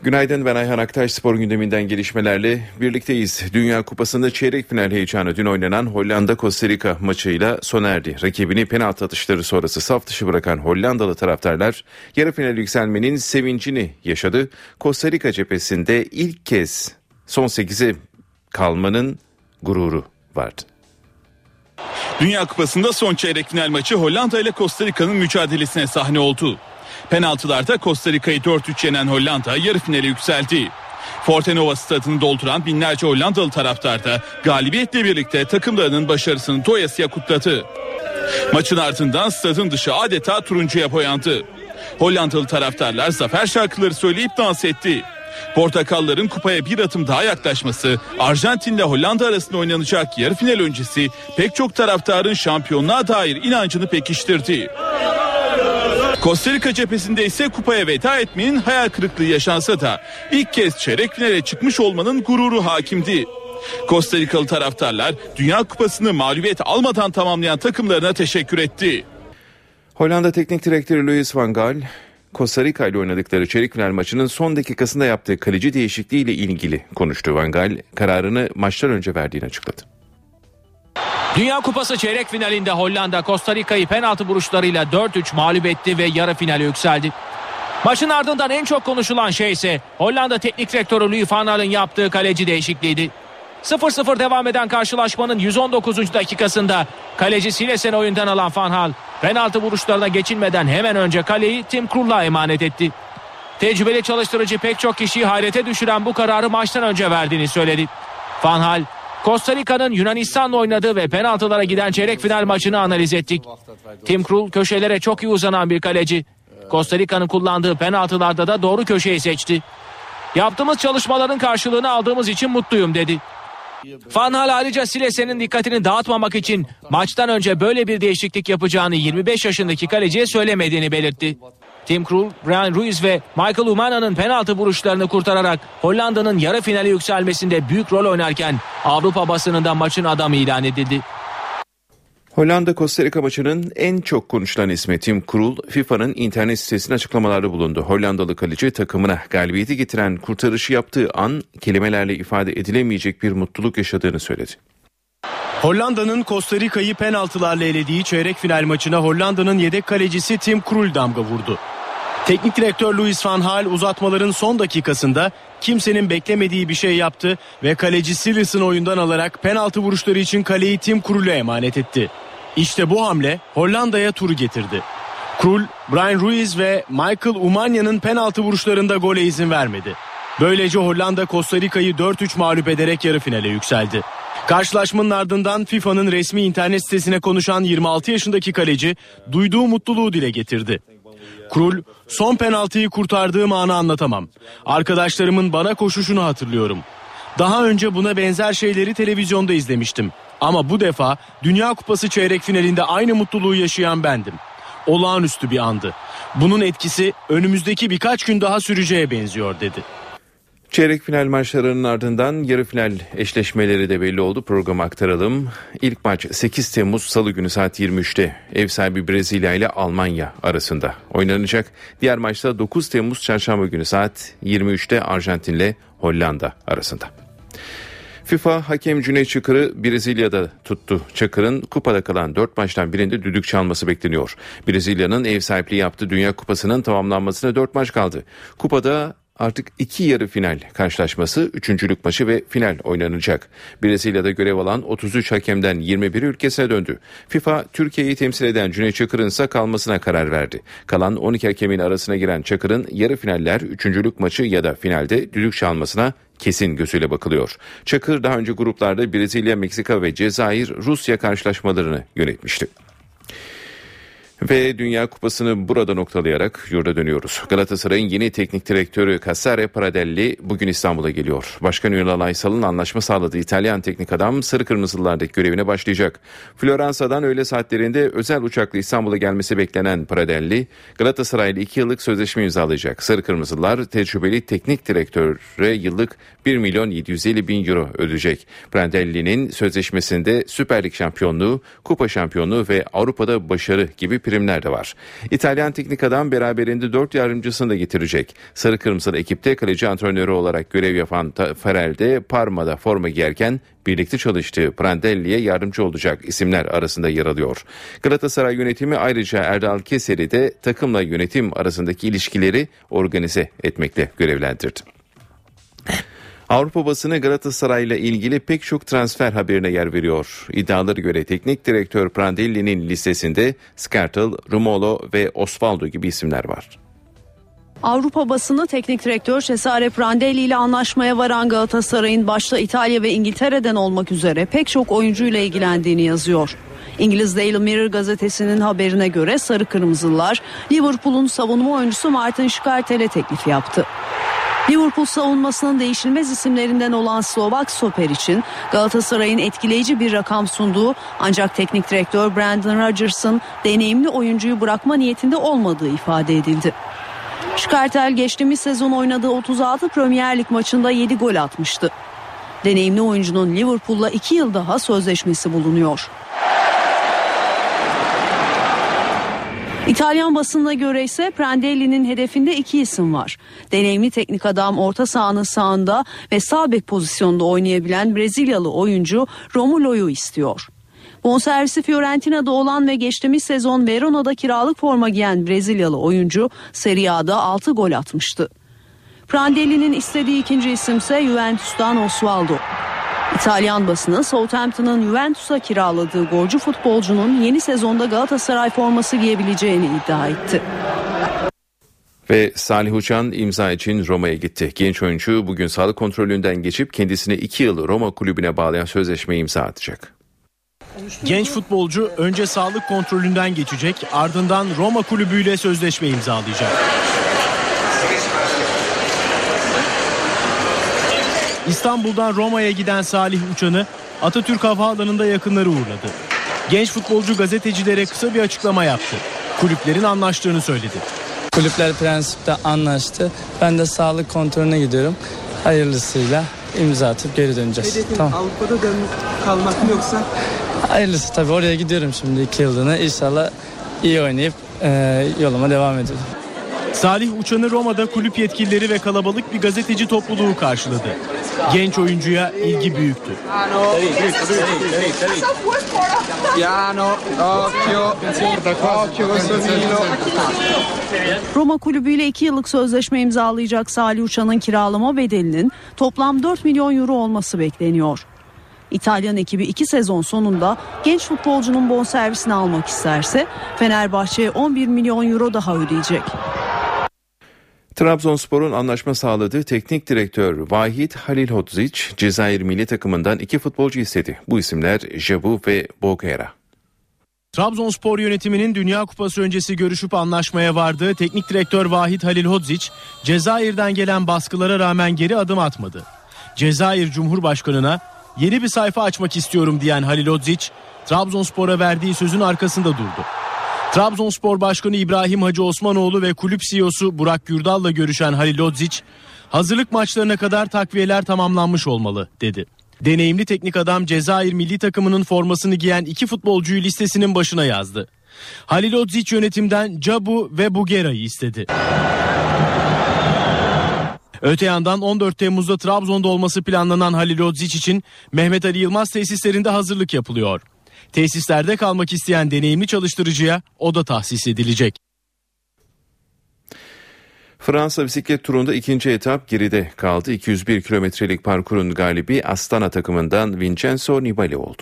Günaydın ben Ayhan Aktaş spor gündeminden gelişmelerle birlikteyiz. Dünya Kupası'nda çeyrek final heyecanı dün oynanan Hollanda-Costa Rica maçıyla sona erdi. Rakibini penaltı atışları sonrası saf dışı bırakan Hollandalı taraftarlar yarı final yükselmenin sevincini yaşadı. Costa Rica cephesinde ilk kez son 8'e kalmanın gururu vardı. Dünya Kupası'nda son çeyrek final maçı Hollanda ile Costa Rica'nın mücadelesine sahne oldu. Penaltılarda Costa Rica'yı 4-3 yenen Hollanda yarı finale yükseldi. Fortenova stadını dolduran binlerce Hollandalı taraftar da galibiyetle birlikte takımlarının başarısını doyasıya kutladı. Maçın ardından stadın dışı adeta turuncuya boyandı. Hollandalı taraftarlar zafer şarkıları söyleyip dans etti. Portakalların kupaya bir atım daha yaklaşması, Arjantin ile Hollanda arasında oynanacak yarı final öncesi pek çok taraftarın şampiyonluğa dair inancını pekiştirdi. Costa Rica cephesinde ise kupaya veda etmenin hayal kırıklığı yaşansa da ilk kez çeyrek finale çıkmış olmanın gururu hakimdi. Costa Rikalı taraftarlar Dünya Kupası'nı mağlubiyet almadan tamamlayan takımlarına teşekkür etti. Hollanda Teknik Direktörü Louis van Gaal, Costa Rica ile oynadıkları çeyrek final maçının son dakikasında yaptığı kaleci değişikliği ile ilgili konuştu. Van Gaal kararını maçtan önce verdiğini açıkladı. Dünya Kupası çeyrek finalinde Hollanda Costa Rica'yı penaltı vuruşlarıyla 4-3 mağlup etti ve yarı finale yükseldi. Maçın ardından en çok konuşulan şey ise Hollanda Teknik Direktörü Louis van Gaal'ın yaptığı kaleci değişikliğiydi. 0-0 devam eden karşılaşmanın 119. dakikasında kaleci Silesen oyundan alan Van Gaal penaltı vuruşlarına geçilmeden hemen önce kaleyi Tim Krul'a emanet etti. Tecrübeli çalıştırıcı pek çok kişiyi hayrete düşüren bu kararı maçtan önce verdiğini söyledi. Van Gaal Costa Rica'nın Yunanistan'la oynadığı ve penaltılara giden çeyrek final maçını analiz ettik. Tim Krul köşelere çok iyi uzanan bir kaleci. Costa Rica'nın kullandığı penaltılarda da doğru köşeyi seçti. Yaptığımız çalışmaların karşılığını aldığımız için mutluyum dedi. Van Hal ayrıca Silesen'in dikkatini dağıtmamak için maçtan önce böyle bir değişiklik yapacağını 25 yaşındaki kaleciye söylemediğini belirtti. Tim Krul, Brian Ruiz ve Michael Umana'nın penaltı vuruşlarını kurtararak Hollanda'nın yarı finale yükselmesinde büyük rol oynarken Avrupa basınında maçın adamı ilan edildi. Hollanda Costa Rica maçının en çok konuşulan ismi Tim Krul, FIFA'nın internet sitesine açıklamalarda bulundu. Hollandalı kaleci takımına galibiyeti getiren kurtarışı yaptığı an kelimelerle ifade edilemeyecek bir mutluluk yaşadığını söyledi. Hollanda'nın Costa Rica'yı penaltılarla elediği çeyrek final maçına Hollanda'nın yedek kalecisi Tim Krul damga vurdu. Teknik direktör Louis van Gaal uzatmaların son dakikasında kimsenin beklemediği bir şey yaptı ve kaleci Silis'in oyundan alarak penaltı vuruşları için kaleyi Tim Krul'e emanet etti. İşte bu hamle Hollanda'ya turu getirdi. Krul, Brian Ruiz ve Michael Umanya'nın penaltı vuruşlarında gole izin vermedi. Böylece Hollanda Costa Rica'yı 4-3 mağlup ederek yarı finale yükseldi. Karşılaşmanın ardından FIFA'nın resmi internet sitesine konuşan 26 yaşındaki kaleci duyduğu mutluluğu dile getirdi. Krul, son penaltıyı kurtardığım anı anlatamam. Arkadaşlarımın bana koşuşunu hatırlıyorum. Daha önce buna benzer şeyleri televizyonda izlemiştim. Ama bu defa Dünya Kupası çeyrek finalinde aynı mutluluğu yaşayan bendim. Olağanüstü bir andı. Bunun etkisi önümüzdeki birkaç gün daha süreceğe benziyor dedi. Çeyrek final maçlarının ardından yarı final eşleşmeleri de belli oldu. Programı aktaralım. İlk maç 8 Temmuz Salı günü saat 23'te ev sahibi Brezilya ile Almanya arasında oynanacak. Diğer maçta 9 Temmuz Çarşamba günü saat 23'te Arjantin ile Hollanda arasında. FIFA hakem Cüneyt Çakır'ı Brezilya'da tuttu. Çakır'ın kupada kalan 4 maçtan birinde düdük çalması bekleniyor. Brezilya'nın ev sahipliği yaptığı Dünya Kupası'nın tamamlanmasına 4 maç kaldı. Kupada artık iki yarı final karşılaşması, üçüncülük maçı ve final oynanacak. Brezilya'da görev alan 33 hakemden 21 ülkesine döndü. FIFA Türkiye'yi temsil eden Cüneyt Çakır'ın ise kalmasına karar verdi. Kalan 12 hakemin arasına giren Çakır'ın yarı finaller, üçüncülük maçı ya da finalde düdük çalmasına kesin gözüyle bakılıyor. Çakır daha önce gruplarda Brezilya, Meksika ve Cezayir, Rusya karşılaşmalarını yönetmişti. Ve Dünya Kupası'nı burada noktalayarak yurda dönüyoruz. Galatasaray'ın yeni teknik direktörü Cassare Pradelli bugün İstanbul'a geliyor. Başkan Ünal Aysal'ın anlaşma sağladığı İtalyan teknik adam Sarı Kırmızılılardaki görevine başlayacak. Floransa'dan öğle saatlerinde özel uçakla İstanbul'a gelmesi beklenen Pradelli, Galatasaray'la 2 yıllık sözleşme imzalayacak. Sarı Kırmızılar tecrübeli teknik direktöre yıllık 1 milyon 750 bin euro ödeyecek. Pradelli'nin sözleşmesinde Süper Lig şampiyonluğu, kupa şampiyonluğu ve Avrupa'da başarı gibi primler de var. İtalyan teknik adam beraberinde 4 yardımcısını da getirecek. Sarı Kırmızılı ekipte kaleci antrenörü olarak görev yapan Farel de Parma'da forma giyerken birlikte çalıştığı Prandelli'ye yardımcı olacak isimler arasında yer alıyor. Galatasaray yönetimi ayrıca Erdal Keser'i de takımla yönetim arasındaki ilişkileri organize etmekle görevlendirdi. Avrupa basını Galatasaray ile ilgili pek çok transfer haberine yer veriyor. İddialara göre teknik direktör Prandelli'nin listesinde Skartel, Rumolo ve Osvaldo gibi isimler var. Avrupa basını teknik direktör Cesare Prandelli ile anlaşmaya varan Galatasaray'ın başta İtalya ve İngiltere'den olmak üzere pek çok oyuncuyla ilgilendiğini yazıyor. İngiliz Daily Mirror gazetesinin haberine göre Sarı Kırmızılar Liverpool'un savunma oyuncusu Martin Skrtel'e teklif yaptı. Liverpool savunmasının değişilmez isimlerinden olan Slovak stoper için Galatasaray'ın etkileyici bir rakam sunduğu ancak teknik direktör Brandon Rodgers'ın deneyimli oyuncuyu bırakma niyetinde olmadığı ifade edildi. Şkartel geçtiğimiz sezon oynadığı 36 Premier Lig maçında 7 gol atmıştı. Deneyimli oyuncunun Liverpool'la 2 yıl daha sözleşmesi bulunuyor. İtalyan basınına göre ise Prandelli'nin hedefinde iki isim var. Deneyimli teknik adam orta sahanın sağında ve sağ bek pozisyonda oynayabilen Brezilyalı oyuncu Romulo'yu istiyor. Bonservisi Fiorentina'da olan ve geçtiğimiz sezon Verona'da kiralık forma giyen Brezilyalı oyuncu Serie A'da 6 gol atmıştı. Prandelli'nin istediği ikinci isimse Juventus'tan Osvaldo. İtalyan basını Southampton'ın Juventus'a kiraladığı golcü futbolcunun yeni sezonda Galatasaray forması giyebileceğini iddia etti. Ve Salih Uçan imza için Roma'ya gitti. Genç oyuncu bugün sağlık kontrolünden geçip kendisini 2 yıl Roma kulübüne bağlayan sözleşmeyi imza atacak. Genç futbolcu önce sağlık kontrolünden geçecek ardından Roma kulübüyle sözleşme imzalayacak. İstanbul'dan Roma'ya giden Salih Uçan'ı Atatürk Havaalanı'nda yakınları uğurladı. Genç futbolcu gazetecilere kısa bir açıklama yaptı. Kulüplerin anlaştığını söyledi. Kulüpler prensipte anlaştı. Ben de sağlık kontrolüne gidiyorum. Hayırlısıyla imza atıp geri döneceğiz. Hedefin tamam. Avrupa'da dön kalmak mı yoksa? Hayırlısı tabii oraya gidiyorum şimdi iki yıllığına. İnşallah iyi oynayıp e, yoluma devam ediyorum. Salih Uçan'ı Roma'da kulüp yetkilileri ve kalabalık bir gazeteci topluluğu karşıladı. Genç oyuncuya ilgi büyüktü. Roma kulübüyle 2 yıllık sözleşme imzalayacak Salih Uçan'ın kiralama bedelinin toplam 4 milyon euro olması bekleniyor. İtalyan ekibi iki sezon sonunda genç futbolcunun bonservisini almak isterse Fenerbahçe'ye 11 milyon euro daha ödeyecek. Trabzonspor'un anlaşma sağladığı teknik direktör Vahit Halilhodzic Cezayir milli takımından iki futbolcu istedi. Bu isimler Jabu ve Bogera. Trabzonspor yönetiminin Dünya Kupası öncesi görüşüp anlaşmaya vardığı teknik direktör Vahit Halilhodzic, Cezayir'den gelen baskılara rağmen geri adım atmadı. Cezayir Cumhurbaşkanı'na yeni bir sayfa açmak istiyorum diyen Halilhodzic, Trabzonspor'a verdiği sözün arkasında durdu. Trabzonspor Başkanı İbrahim Hacı Osmanoğlu ve kulüp CEO'su Burak Gürdal'la görüşen Halil Odzic, hazırlık maçlarına kadar takviyeler tamamlanmış olmalı dedi. Deneyimli teknik adam Cezayir milli takımının formasını giyen iki futbolcuyu listesinin başına yazdı. Halil Odzic yönetimden Cabu ve Bugera'yı istedi. Öte yandan 14 Temmuz'da Trabzon'da olması planlanan Halil Odzic için Mehmet Ali Yılmaz tesislerinde hazırlık yapılıyor. Tesislerde kalmak isteyen deneyimli çalıştırıcıya o da tahsis edilecek. Fransa bisiklet turunda ikinci etap geride kaldı. 201 kilometrelik parkurun galibi Astana takımından Vincenzo Nibali oldu.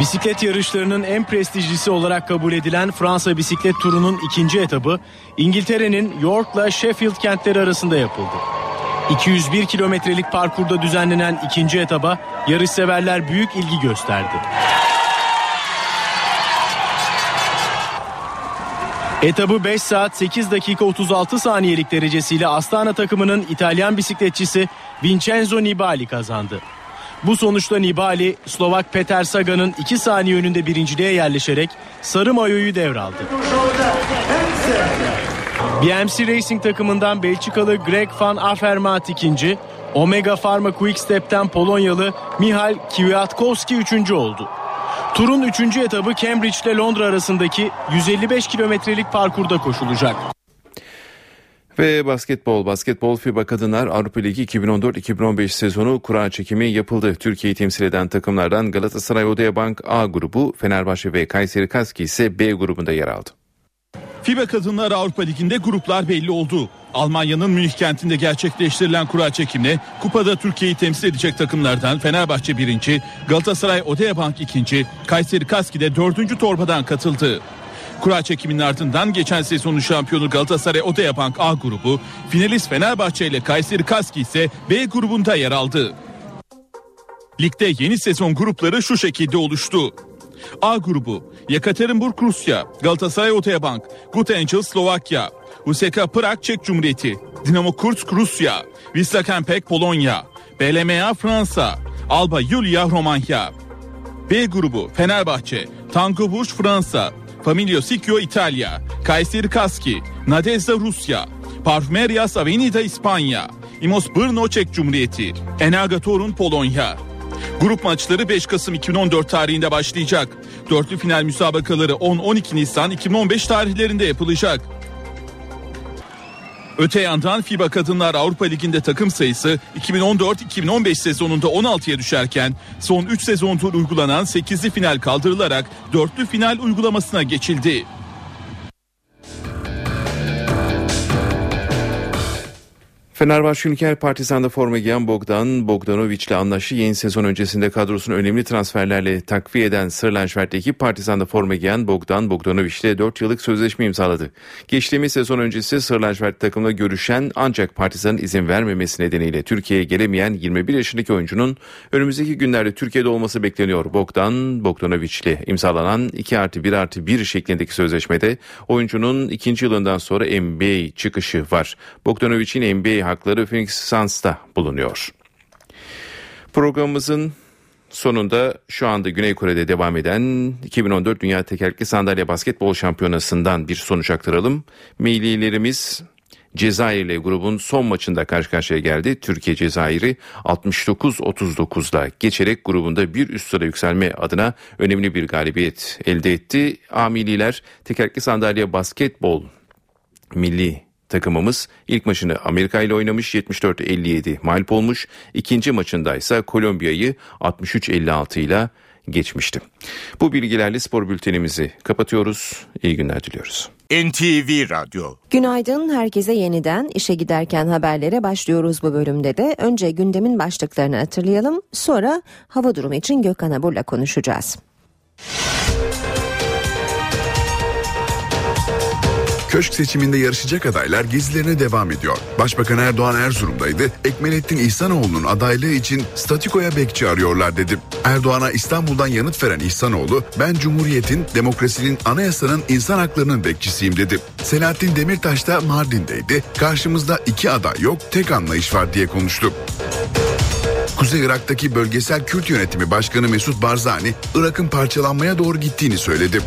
Bisiklet yarışlarının en prestijlisi olarak kabul edilen Fransa bisiklet turunun ikinci etabı İngiltere'nin York'la Sheffield kentleri arasında yapıldı. 201 kilometrelik parkurda düzenlenen ikinci etaba yarışseverler büyük ilgi gösterdi. Etabı 5 saat 8 dakika 36 saniyelik derecesiyle Astana takımının İtalyan bisikletçisi Vincenzo Nibali kazandı. Bu sonuçta Nibali Slovak Peter Sagan'ın 2 saniye önünde birinciliğe yerleşerek sarı mayoyu devraldı. BMC Racing takımından Belçikalı Greg van Avermaet ikinci, Omega Pharma Quickstep'ten Polonyalı Mihal Kwiatkowski üçüncü oldu. Turun üçüncü etabı Cambridge ile Londra arasındaki 155 kilometrelik parkurda koşulacak. Ve basketbol, basketbol FIBA Kadınlar Avrupa Ligi 2014-2015 sezonu kura çekimi yapıldı. Türkiye'yi temsil eden takımlardan Galatasaray Odeabank A grubu, Fenerbahçe ve Kayseri Kaski ise B grubunda yer aldı. FIBA Kadınlar Avrupa Ligi'nde gruplar belli oldu. Almanya'nın Münih kentinde gerçekleştirilen kura çekimle kupada Türkiye'yi temsil edecek takımlardan Fenerbahçe birinci, Galatasaray Odeabank ikinci, Kayseri Kaski de dördüncü torbadan katıldı. Kura çekiminin ardından geçen sezonun şampiyonu Galatasaray Odeabank A grubu, finalist Fenerbahçe ile Kayseri Kaski ise B grubunda yer aldı. Ligde yeni sezon grupları şu şekilde oluştu. A grubu Yekaterinburg Rusya, Galatasaray Otoyabank, Gut Angels Slovakya, USK Prag Çek Cumhuriyeti, Dinamo Kursk Rusya, Wisla Kempek Polonya, BLMA Fransa, Alba Yulia Romanya. B grubu Fenerbahçe, Tango Bush Fransa, Familio Sicchio İtalya, Kayseri Kaski, Nadezda Rusya, Parfumerias Avenida İspanya, Imos Brno Çek Cumhuriyeti, Enaga Torun Polonya. Grup maçları 5 Kasım 2014 tarihinde başlayacak. Dörtlü final müsabakaları 10-12 Nisan 2015 tarihlerinde yapılacak. Öte yandan FIBA Kadınlar Avrupa Ligi'nde takım sayısı 2014-2015 sezonunda 16'ya düşerken son 3 sezondur uygulanan 8'li final kaldırılarak dörtlü final uygulamasına geçildi. Fenerbahçe Ülker Partizan'da forma giyen Bogdan Bogdanovic ile anlaştı. Yeni sezon öncesinde kadrosunu önemli transferlerle takviye eden Sırlanşvert ekip Partizan'da forma giyen Bogdan Bogdanovic ile 4 yıllık sözleşme imzaladı. Geçtiğimiz sezon öncesi Sırlanşvert takımla görüşen ancak Partizan'ın izin vermemesi nedeniyle Türkiye'ye gelemeyen 21 yaşındaki oyuncunun önümüzdeki günlerde Türkiye'de olması bekleniyor. Bogdan Bogdanovic ile imzalanan 2 artı 1 artı 1 şeklindeki sözleşmede oyuncunun ikinci yılından sonra NBA çıkışı var. Bogdanovic'in NBA hakları Phoenix Suns'ta bulunuyor. Programımızın sonunda şu anda Güney Kore'de devam eden 2014 Dünya Tekerlekli Sandalye Basketbol Şampiyonası'ndan bir sonuç aktaralım. Millilerimiz Cezayir ile grubun son maçında karşı karşıya geldi. Türkiye Cezayir'i 69-39'da geçerek grubunda bir üst sıra yükselme adına önemli bir galibiyet elde etti. Amililer tekerlekli sandalye basketbol milli takımımız ilk maçını Amerika ile oynamış 74-57 mağlup olmuş. İkinci maçında ise Kolombiya'yı 63-56 ile geçmişti. Bu bilgilerle spor bültenimizi kapatıyoruz. İyi günler diliyoruz. NTV Radyo Günaydın herkese yeniden işe giderken haberlere başlıyoruz bu bölümde de. Önce gündemin başlıklarını hatırlayalım sonra hava durumu için Gökhan Abur'la konuşacağız. Köşk seçiminde yarışacak adaylar gezilerine devam ediyor. Başbakan Erdoğan Erzurum'daydı. Ekmelettin İhsanoğlu'nun adaylığı için statikoya bekçi arıyorlar dedi. Erdoğan'a İstanbul'dan yanıt veren İhsanoğlu, ben Cumhuriyet'in, demokrasinin, anayasanın, insan haklarının bekçisiyim dedi. Selahattin Demirtaş da Mardin'deydi. Karşımızda iki aday yok, tek anlayış var diye konuştu. Kuzey Irak'taki Bölgesel Kürt Yönetimi Başkanı Mesut Barzani, Irak'ın parçalanmaya doğru gittiğini söyledi.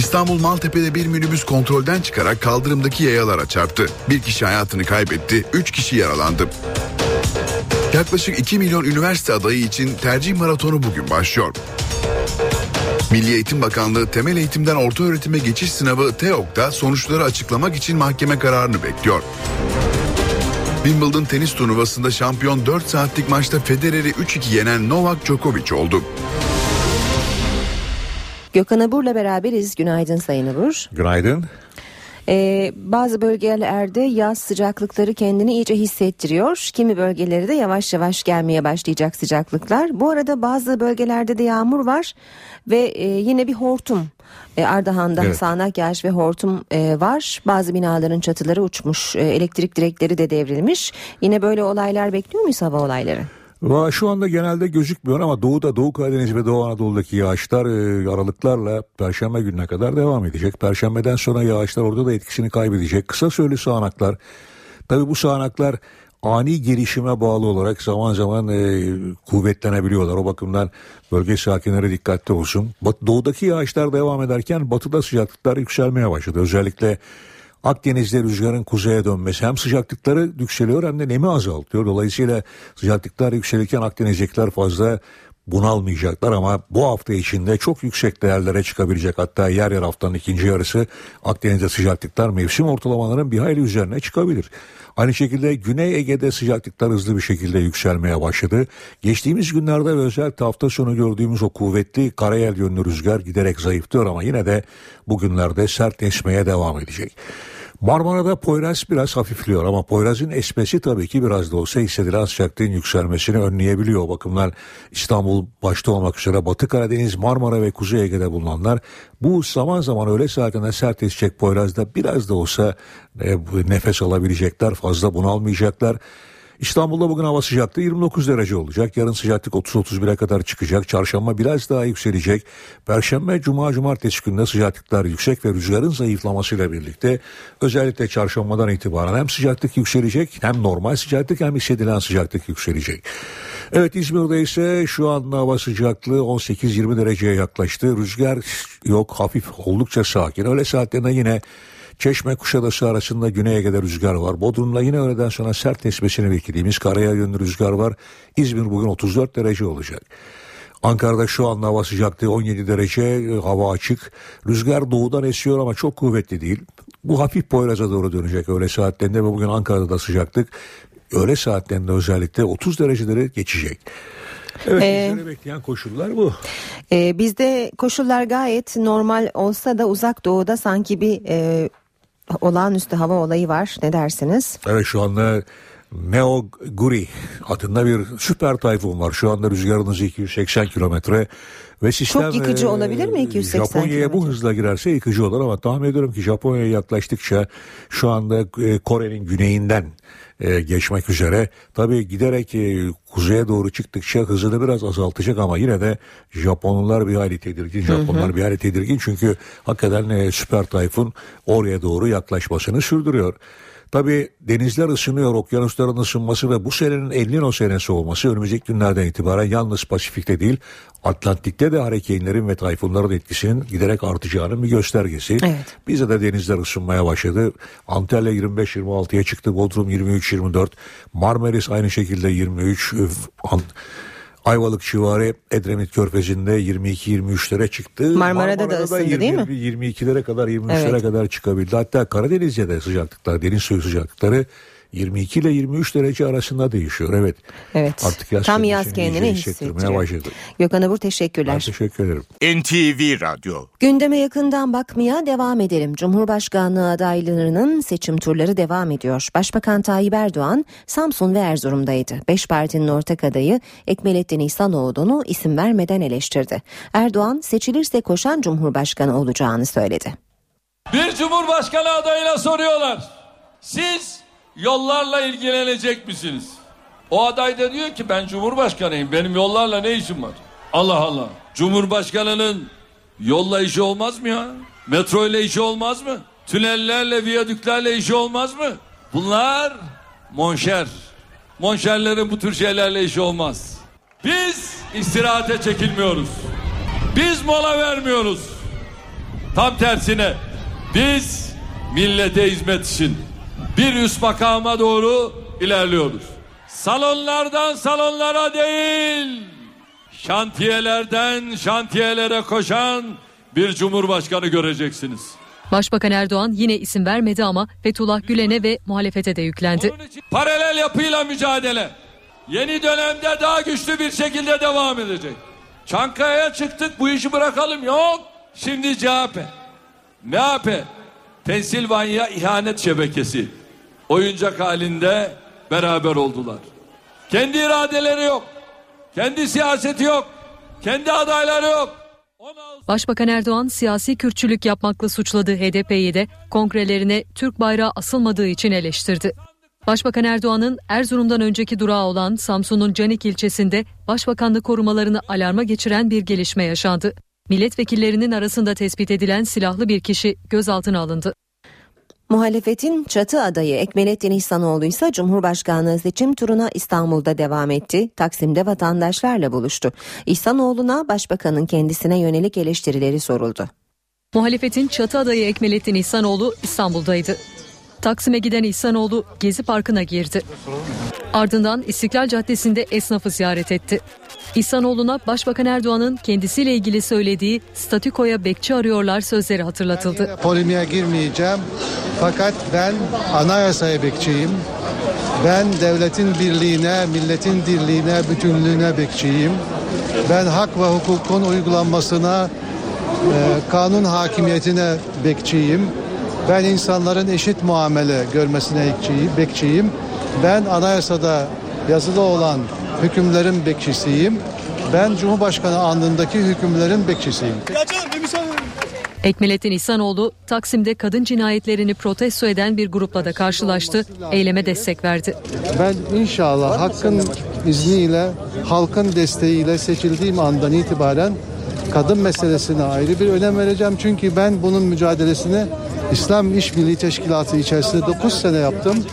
İstanbul Maltepe'de bir minibüs kontrolden çıkarak kaldırımdaki yayalara çarptı. Bir kişi hayatını kaybetti, üç kişi yaralandı. Yaklaşık 2 milyon üniversite adayı için tercih maratonu bugün başlıyor. Milli Eğitim Bakanlığı temel eğitimden orta öğretime geçiş sınavı TEOK'ta sonuçları açıklamak için mahkeme kararını bekliyor. Wimbledon tenis turnuvasında şampiyon 4 saatlik maçta Federer'i 3-2 yenen Novak Djokovic oldu. Gökhan Abur'la beraberiz. Günaydın Sayın Abur. Günaydın. Ee, bazı bölgelerde yaz sıcaklıkları kendini iyice hissettiriyor. Kimi bölgeleri de yavaş yavaş gelmeye başlayacak sıcaklıklar. Bu arada bazı bölgelerde de yağmur var ve e, yine bir hortum. E, Ardahan'da Evet. sağanak yağış ve hortum e, var. Bazı binaların çatıları uçmuş, e, elektrik direkleri de devrilmiş. Yine böyle olaylar bekliyor muyuz hava olayları? Va- Şu anda genelde gözükmüyor ama Doğu'da Doğu Karadeniz ve Doğu Anadolu'daki yağışlar e, aralıklarla Perşembe gününe kadar devam edecek. Perşembeden sonra yağışlar orada da etkisini kaybedecek. Kısa süreli sağanaklar. Tabi bu sağanaklar ani gelişime bağlı olarak zaman zaman e, kuvvetlenebiliyorlar. O bakımdan bölge sakinleri dikkatli olsun. Bat- Doğudaki yağışlar devam ederken batıda sıcaklıklar yükselmeye başladı. Özellikle Akdeniz'de rüzgarın kuzeye dönmesi hem sıcaklıkları yükseliyor hem de nemi azaltıyor. Dolayısıyla sıcaklıklar yükselirken Akdeniz'dekiler fazla bunalmayacaklar ama bu hafta içinde çok yüksek değerlere çıkabilecek hatta yer yer haftanın ikinci yarısı Akdeniz'de sıcaklıklar mevsim ortalamalarının bir hayli üzerine çıkabilir. Aynı şekilde Güney Ege'de sıcaklıklar hızlı bir şekilde yükselmeye başladı. Geçtiğimiz günlerde ve özellikle hafta sonu gördüğümüz o kuvvetli karayel yönlü rüzgar giderek zayıflıyor ama yine de bugünlerde sert esmeye devam edecek. Marmara'da Poyraz biraz hafifliyor ama Poyraz'ın esmesi tabii ki biraz da olsa hissedilen sıcaklığın yükselmesini önleyebiliyor. O bakımdan İstanbul başta olmak üzere Batı Karadeniz, Marmara ve Kuzey Ege'de bulunanlar bu zaman zaman öğle saatinde sert esecek Poyraz'da biraz da olsa e, nefes alabilecekler, fazla bunalmayacaklar. İstanbul'da bugün hava sıcaklığı 29 derece olacak. Yarın sıcaklık 30-31'e kadar çıkacak. Çarşamba biraz daha yükselecek. Perşembe, cuma, cumartesi günde sıcaklıklar yüksek ve rüzgarın zayıflamasıyla birlikte özellikle çarşambadan itibaren hem sıcaklık yükselecek hem normal sıcaklık hem hissedilen sıcaklık yükselecek. Evet İzmir'de ise şu anda hava sıcaklığı 18-20 dereceye yaklaştı. Rüzgar yok hafif oldukça sakin. Öğle saatlerinde yine Çeşme Kuşadası arasında Güney Ege'de rüzgar var. Bodrum'la yine öğleden sonra sert esmesini beklediğimiz karaya yönlü rüzgar var. İzmir bugün 34 derece olacak. Ankara'da şu anda hava sıcaklığı 17 derece, e, hava açık. Rüzgar doğudan esiyor ama çok kuvvetli değil. Bu hafif Poyraz'a doğru dönecek öğle saatlerinde ve bugün Ankara'da da sıcaklık öğle saatlerinde özellikle 30 dereceleri geçecek. Evet Ee, bizleri bekleyen koşullar bu. Ee, bizde koşullar gayet normal olsa da uzak doğuda sanki bir e, olağanüstü hava olayı var. Ne dersiniz? Evet şu anda Neo Guri adında bir süper tayfun var. Şu anda rüzgarın hızı 280 kilometre ve sistem Çok yıkıcı e, olabilir mi 280 Japonya'ya bu hızla girerse yıkıcı olur ama tahmin ediyorum ki Japonya'ya yaklaştıkça şu anda e, Kore'nin güneyinden e, geçmek üzere. Tabii giderek e, kuzeye doğru çıktıkça hızını biraz azaltacak ama yine de Japonlular bir hayli tedirgin. Hı hı. Japonlar bir hayli tedirgin çünkü hakikaten e, süper tayfun oraya doğru yaklaşmasını sürdürüyor. Tabii denizler ısınıyor, okyanusların ısınması ve bu senenin El Niño senesi olması önümüzdeki günlerden itibaren yalnız Pasifik'te değil Atlantik'te de harikenlerin ve tayfunların etkisinin giderek artacağının bir göstergesi. Evet. Bizde de denizler ısınmaya başladı. Antalya 25-26'ya çıktı, Bodrum 23-24, Marmaris aynı şekilde 23, öf, An- Ayvalık civarı Edremit Körfezi'nde 22-23'lere çıktı. Marmara'da da ısındı değil mi? 22'lere kadar 23'lere Evet. kadar çıkabildi. Hatta Karadeniz'de de sıcaklıklar, deniz suyu sıcaklıkları 22 ile 23 derece arasında değişiyor. Evet. Evet. Artık yaz Tam yaz kendini hissettiriyor. başladı. Gökhan Abur teşekkürler. Ben teşekkür ederim. NTV Radyo Gündeme yakından bakmaya devam edelim. Cumhurbaşkanlığı adaylarının seçim turları devam ediyor. Başbakan Tayyip Erdoğan Samsun ve Erzurum'daydı. Beş partinin ortak adayı Ekmelettin İhsanoğlu'nu isim vermeden eleştirdi. Erdoğan seçilirse koşan Cumhurbaşkanı olacağını söyledi. Bir cumhurbaşkanı adayına soruyorlar. Siz yollarla ilgilenecek misiniz? O aday da diyor ki ben cumhurbaşkanıyım. Benim yollarla ne işim var? Allah Allah. Cumhurbaşkanının yolla işi olmaz mı ya? Metro ile işi olmaz mı? Tünellerle, viyadüklerle işi olmaz mı? Bunlar monşer. Monşerlerin bu tür şeylerle işi olmaz. Biz istirahate çekilmiyoruz. Biz mola vermiyoruz. Tam tersine biz millete hizmet için bir üst makama doğru ilerliyoruz. Salonlardan salonlara değil, şantiyelerden şantiyelere koşan bir cumhurbaşkanı göreceksiniz. Başbakan Erdoğan yine isim vermedi ama Fethullah Gülen'e ve muhalefete de yüklendi. Paralel yapıyla mücadele yeni dönemde daha güçlü bir şekilde devam edecek. Çankaya'ya çıktık bu işi bırakalım yok. Şimdi CHP. MHP. Pensilvanya ihanet şebekesi. Oyuncak halinde beraber oldular. Kendi iradeleri yok. Kendi siyaseti yok. Kendi adayları yok. Başbakan Erdoğan siyasi kürtçülük yapmakla suçladığı HDP'yi de kongrelerine Türk bayrağı asılmadığı için eleştirdi. Başbakan Erdoğan'ın Erzurum'dan önceki durağı olan Samsun'un Canik ilçesinde başbakanlık korumalarını alarma geçiren bir gelişme yaşandı. Milletvekillerinin arasında tespit edilen silahlı bir kişi gözaltına alındı. Muhalefetin çatı adayı Ekmelettin İhsanoğlu ise Cumhurbaşkanlığı seçim turuna İstanbul'da devam etti. Taksim'de vatandaşlarla buluştu. İhsanoğlu'na başbakanın kendisine yönelik eleştirileri soruldu. Muhalefetin çatı adayı Ekmelettin İhsanoğlu İstanbul'daydı. Taksim'e giden İhsanoğlu Gezi Parkı'na girdi. Ardından İstiklal Caddesi'nde esnafı ziyaret etti. İhsanoğlu'na Başbakan Erdoğan'ın kendisiyle ilgili söylediği statükoya bekçi arıyorlar sözleri hatırlatıldı. Polemiğe girmeyeceğim. Fakat ben anayasaya bekçiyim. Ben devletin birliğine, milletin dirliğine, bütünlüğüne bekçiyim. Ben hak ve hukukun uygulanmasına, e, kanun hakimiyetine bekçiyim. Ben insanların eşit muamele görmesine bekçiyim. Ben anayasada yazılı olan hükümlerin bekçisiyim. Ben Cumhurbaşkanı andındaki hükümlerin bekçisiyim. Ekmelettin İhsanoğlu Taksim'de kadın cinayetlerini protesto eden bir grupla da karşılaştı. Eyleme destek verdi. Ben inşallah hakkın izniyle, halkın desteğiyle seçildiğim andan itibaren kadın meselesine ayrı bir önem vereceğim. Çünkü ben bunun mücadelesini İslam İşbirliği Teşkilatı içerisinde 9 sene yaptım.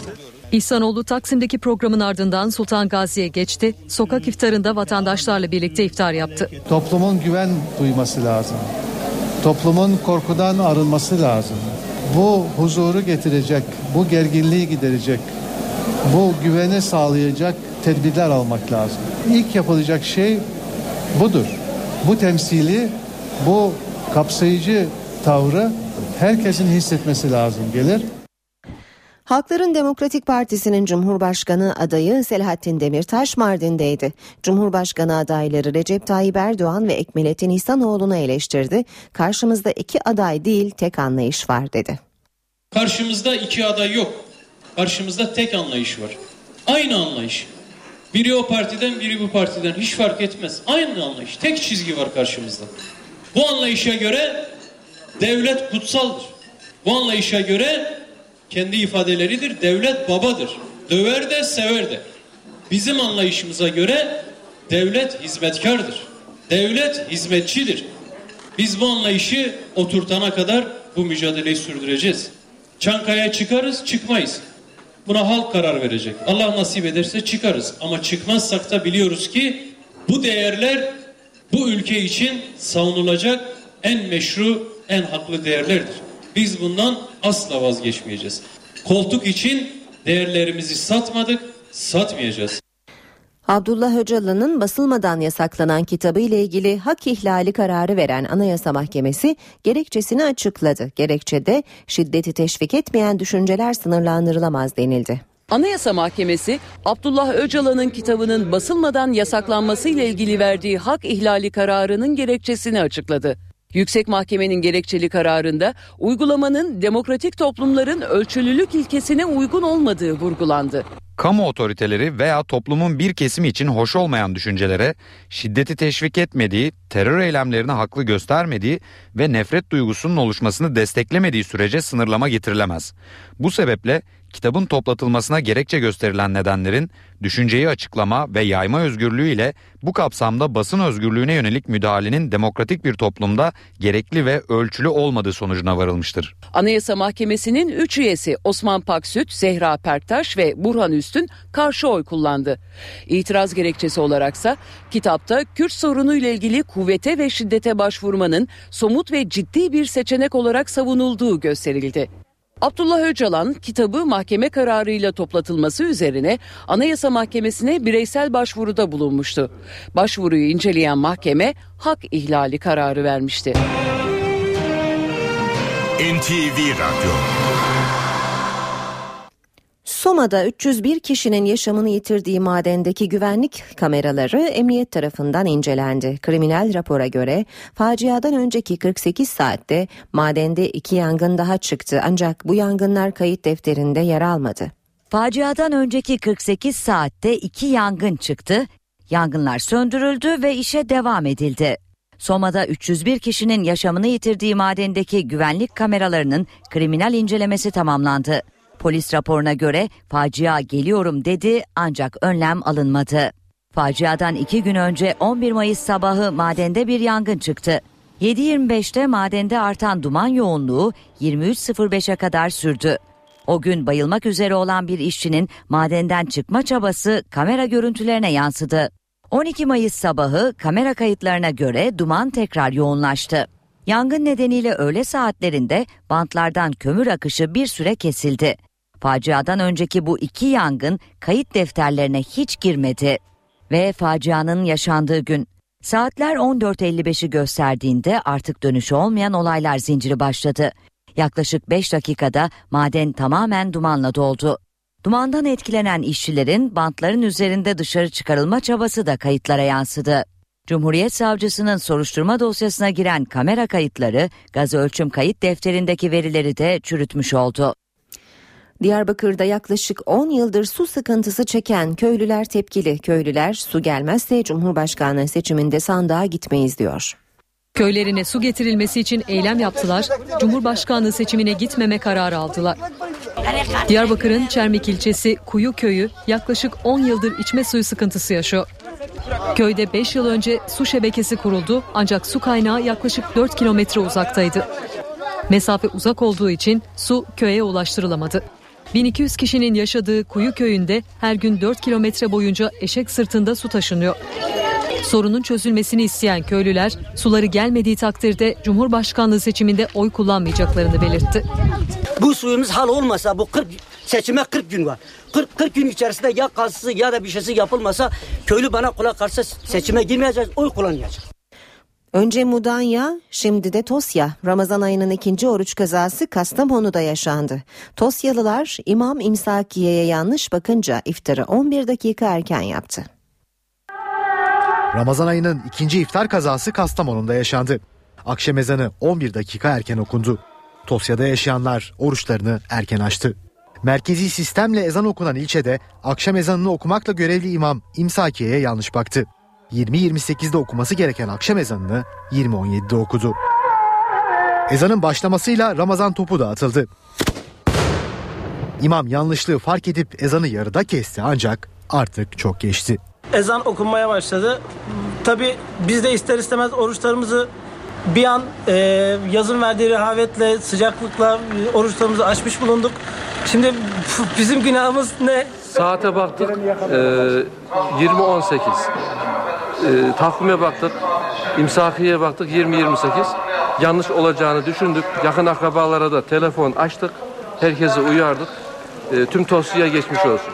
İhsanoğlu Taksim'deki programın ardından Sultan Gazi'ye geçti. Sokak iftarında vatandaşlarla birlikte iftar yaptı. Toplumun güven duyması lazım. Toplumun korkudan arınması lazım. Bu huzuru getirecek, bu gerginliği giderecek, bu güveni sağlayacak tedbirler almak lazım. İlk yapılacak şey budur. Bu temsili, bu kapsayıcı tavrı herkesin hissetmesi lazım gelir. Halkların Demokratik Partisi'nin Cumhurbaşkanı adayı Selahattin Demirtaş Mardin'deydi. Cumhurbaşkanı adayları Recep Tayyip Erdoğan ve Ekmelettin İhsanoğlu'nu eleştirdi. Karşımızda iki aday değil tek anlayış var dedi. Karşımızda iki aday yok. Karşımızda tek anlayış var. Aynı anlayış. Biri o partiden biri bu partiden hiç fark etmez. Aynı anlayış. Tek çizgi var karşımızda. Bu anlayışa göre devlet kutsaldır. Bu anlayışa göre kendi ifadeleridir. Devlet babadır. Döver de sever de. Bizim anlayışımıza göre devlet hizmetkardır. Devlet hizmetçidir. Biz bu anlayışı oturtana kadar bu mücadeleyi sürdüreceğiz. Çankaya çıkarız, çıkmayız. Buna halk karar verecek. Allah nasip ederse çıkarız. Ama çıkmazsak da biliyoruz ki bu değerler bu ülke için savunulacak en meşru, en haklı değerlerdir. Biz bundan asla vazgeçmeyeceğiz. Koltuk için değerlerimizi satmadık, satmayacağız. Abdullah Öcalan'ın basılmadan yasaklanan kitabı ile ilgili hak ihlali kararı veren Anayasa Mahkemesi gerekçesini açıkladı. Gerekçede şiddeti teşvik etmeyen düşünceler sınırlandırılamaz denildi. Anayasa Mahkemesi Abdullah Öcalan'ın kitabının basılmadan yasaklanması ile ilgili verdiği hak ihlali kararının gerekçesini açıkladı. Yüksek Mahkemenin gerekçeli kararında uygulamanın demokratik toplumların ölçülülük ilkesine uygun olmadığı vurgulandı. Kamu otoriteleri veya toplumun bir kesimi için hoş olmayan düşüncelere, şiddeti teşvik etmediği, terör eylemlerini haklı göstermediği ve nefret duygusunun oluşmasını desteklemediği sürece sınırlama getirilemez. Bu sebeple kitabın toplatılmasına gerekçe gösterilen nedenlerin düşünceyi açıklama ve yayma özgürlüğü ile bu kapsamda basın özgürlüğüne yönelik müdahalenin demokratik bir toplumda gerekli ve ölçülü olmadığı sonucuna varılmıştır. Anayasa Mahkemesi'nin 3 üyesi Osman Paksüt, Zehra Perktaş ve Burhan Üstün karşı oy kullandı. İtiraz gerekçesi olaraksa kitapta Kürt sorunu ile ilgili kuvvete ve şiddete başvurmanın somut ve ciddi bir seçenek olarak savunulduğu gösterildi. Abdullah Öcalan kitabı mahkeme kararıyla toplatılması üzerine Anayasa Mahkemesi'ne bireysel başvuruda bulunmuştu. Başvuruyu inceleyen mahkeme hak ihlali kararı vermişti. NTV Radyo Soma'da 301 kişinin yaşamını yitirdiği madendeki güvenlik kameraları emniyet tarafından incelendi. Kriminal rapora göre faciadan önceki 48 saatte madende iki yangın daha çıktı ancak bu yangınlar kayıt defterinde yer almadı. Faciadan önceki 48 saatte iki yangın çıktı, yangınlar söndürüldü ve işe devam edildi. Soma'da 301 kişinin yaşamını yitirdiği madendeki güvenlik kameralarının kriminal incelemesi tamamlandı. Polis raporuna göre facia geliyorum dedi ancak önlem alınmadı. Faciadan iki gün önce 11 Mayıs sabahı madende bir yangın çıktı. 7.25'te madende artan duman yoğunluğu 23.05'e kadar sürdü. O gün bayılmak üzere olan bir işçinin madenden çıkma çabası kamera görüntülerine yansıdı. 12 Mayıs sabahı kamera kayıtlarına göre duman tekrar yoğunlaştı. Yangın nedeniyle öğle saatlerinde bantlardan kömür akışı bir süre kesildi. Faciadan önceki bu iki yangın kayıt defterlerine hiç girmedi. Ve facianın yaşandığı gün saatler 14.55'i gösterdiğinde artık dönüşü olmayan olaylar zinciri başladı. Yaklaşık 5 dakikada maden tamamen dumanla doldu. Dumandan etkilenen işçilerin bantların üzerinde dışarı çıkarılma çabası da kayıtlara yansıdı. Cumhuriyet Savcısının soruşturma dosyasına giren kamera kayıtları gaz ölçüm kayıt defterindeki verileri de çürütmüş oldu. Diyarbakır'da yaklaşık 10 yıldır su sıkıntısı çeken köylüler tepkili. Köylüler su gelmezse Cumhurbaşkanı seçiminde sandığa gitmeyiz diyor. Köylerine su getirilmesi için eylem yaptılar, Cumhurbaşkanlığı seçimine gitmeme kararı aldılar. Diyarbakır'ın Çermik ilçesi Kuyu köyü yaklaşık 10 yıldır içme suyu sıkıntısı yaşıyor. Köyde 5 yıl önce su şebekesi kuruldu ancak su kaynağı yaklaşık 4 kilometre uzaktaydı. Mesafe uzak olduğu için su köye ulaştırılamadı. 1200 kişinin yaşadığı Kuyu köyünde her gün 4 kilometre boyunca eşek sırtında su taşınıyor. Sorunun çözülmesini isteyen köylüler suları gelmediği takdirde Cumhurbaşkanlığı seçiminde oy kullanmayacaklarını belirtti. Bu suyumuz hal olmasa bu 40 seçime 40 gün var. 40, 40 gün içerisinde ya kazısı ya da bir şeysi yapılmasa köylü bana kulak karşı seçime girmeyeceğiz, oy kullanmayacağız. Önce Mudanya, şimdi de Tosya. Ramazan ayının ikinci oruç kazası Kastamonu'da yaşandı. Tosyalılar İmam İmsakiye'ye yanlış bakınca iftarı 11 dakika erken yaptı. Ramazan ayının ikinci iftar kazası Kastamonu'da yaşandı. Akşam ezanı 11 dakika erken okundu. Tosya'da yaşayanlar oruçlarını erken açtı. Merkezi sistemle ezan okunan ilçede akşam ezanını okumakla görevli imam İmsakiye'ye yanlış baktı. 20.28'de okuması gereken akşam ezanını 20.17'de okudu. Ezanın başlamasıyla Ramazan topu da atıldı. İmam yanlışlığı fark edip ezanı yarıda kesti ancak artık çok geçti. Ezan okunmaya başladı. Tabi biz de ister istemez oruçlarımızı bir an e, yazın verdiği rehavetle, sıcaklıkla e, oruçlarımızı açmış bulunduk. Şimdi bizim günahımız ne? Saate baktık e, 20.18. E, takvime baktık. İmsakiye baktık 20.28. Yanlış olacağını düşündük. Yakın akrabalara da telefon açtık. Herkesi uyardık. E, tüm Tosya'ya geçmiş olsun.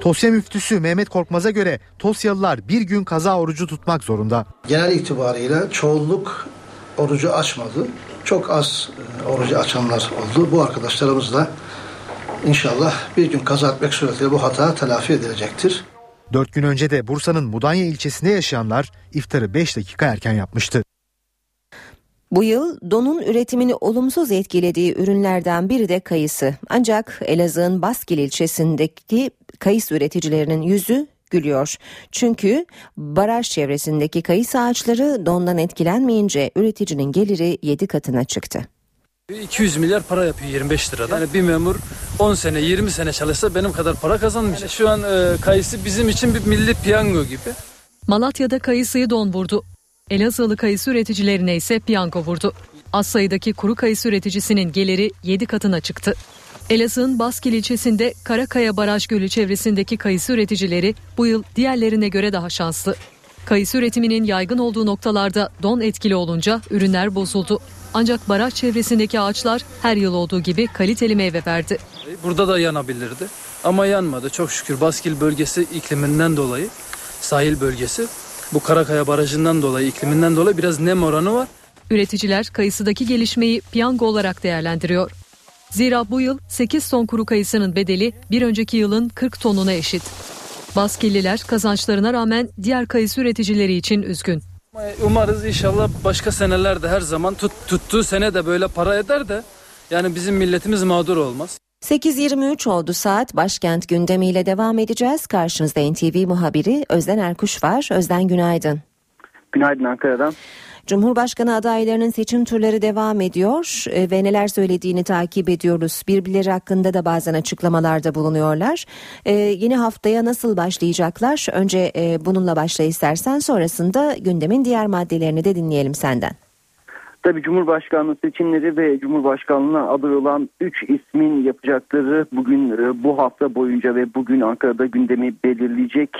Tosya müftüsü Mehmet Korkmaz'a göre Tosyalılar bir gün kaza orucu tutmak zorunda. Genel itibariyle çoğunluk orucu açmadı. Çok az e, orucu açanlar oldu. Bu arkadaşlarımız da İnşallah bir gün kaza etmek suretiyle bu hata telafi edilecektir. Dört gün önce de Bursa'nın Mudanya ilçesinde yaşayanlar iftarı 5 dakika erken yapmıştı. Bu yıl donun üretimini olumsuz etkilediği ürünlerden biri de kayısı. Ancak Elazığ'ın Baskil ilçesindeki kayısı üreticilerinin yüzü gülüyor. Çünkü baraj çevresindeki kayısı ağaçları dondan etkilenmeyince üreticinin geliri 7 katına çıktı. 200 milyar para yapıyor 25 liradan. Yani bir memur 10 sene 20 sene çalışsa benim kadar para kazanmayacak. Yani şu an e, kayısı bizim için bir milli piyango gibi. Malatya'da kayısıyı don vurdu. Elazığlı kayısı üreticilerine ise piyango vurdu. Az sayıdaki kuru kayısı üreticisinin geliri 7 katına çıktı. Elazığ'ın Baskil ilçesinde Karakaya Baraj Gölü çevresindeki kayısı üreticileri bu yıl diğerlerine göre daha şanslı. Kayısı üretiminin yaygın olduğu noktalarda don etkili olunca ürünler bozuldu. Ancak baraj çevresindeki ağaçlar her yıl olduğu gibi kaliteli meyve verdi. Burada da yanabilirdi ama yanmadı. Çok şükür Baskil bölgesi ikliminden dolayı sahil bölgesi bu Karakaya Barajı'ndan dolayı ikliminden dolayı biraz nem oranı var. Üreticiler kayısıdaki gelişmeyi piyango olarak değerlendiriyor. Zira bu yıl 8 ton kuru kayısının bedeli bir önceki yılın 40 tonuna eşit. Baskilliler kazançlarına rağmen diğer kayısı üreticileri için üzgün. Umarız inşallah başka senelerde her zaman tut, tuttuğu sene de böyle para eder de yani bizim milletimiz mağdur olmaz. 8.23 oldu saat başkent gündemiyle devam edeceğiz. Karşınızda NTV muhabiri Özden Erkuş var. Özden günaydın. Günaydın Ankara'dan. Cumhurbaşkanı adaylarının seçim turları devam ediyor e, ve neler söylediğini takip ediyoruz. Birbirleri hakkında da bazen açıklamalarda bulunuyorlar. Ee, yeni haftaya nasıl başlayacaklar? Önce e, bununla başla istersen sonrasında gündemin diğer maddelerini de dinleyelim senden. Tabii Cumhurbaşkanlığı seçimleri ve Cumhurbaşkanlığına aday olan 3 ismin yapacakları bugün e, bu hafta boyunca ve bugün Ankara'da gündemi belirleyecek.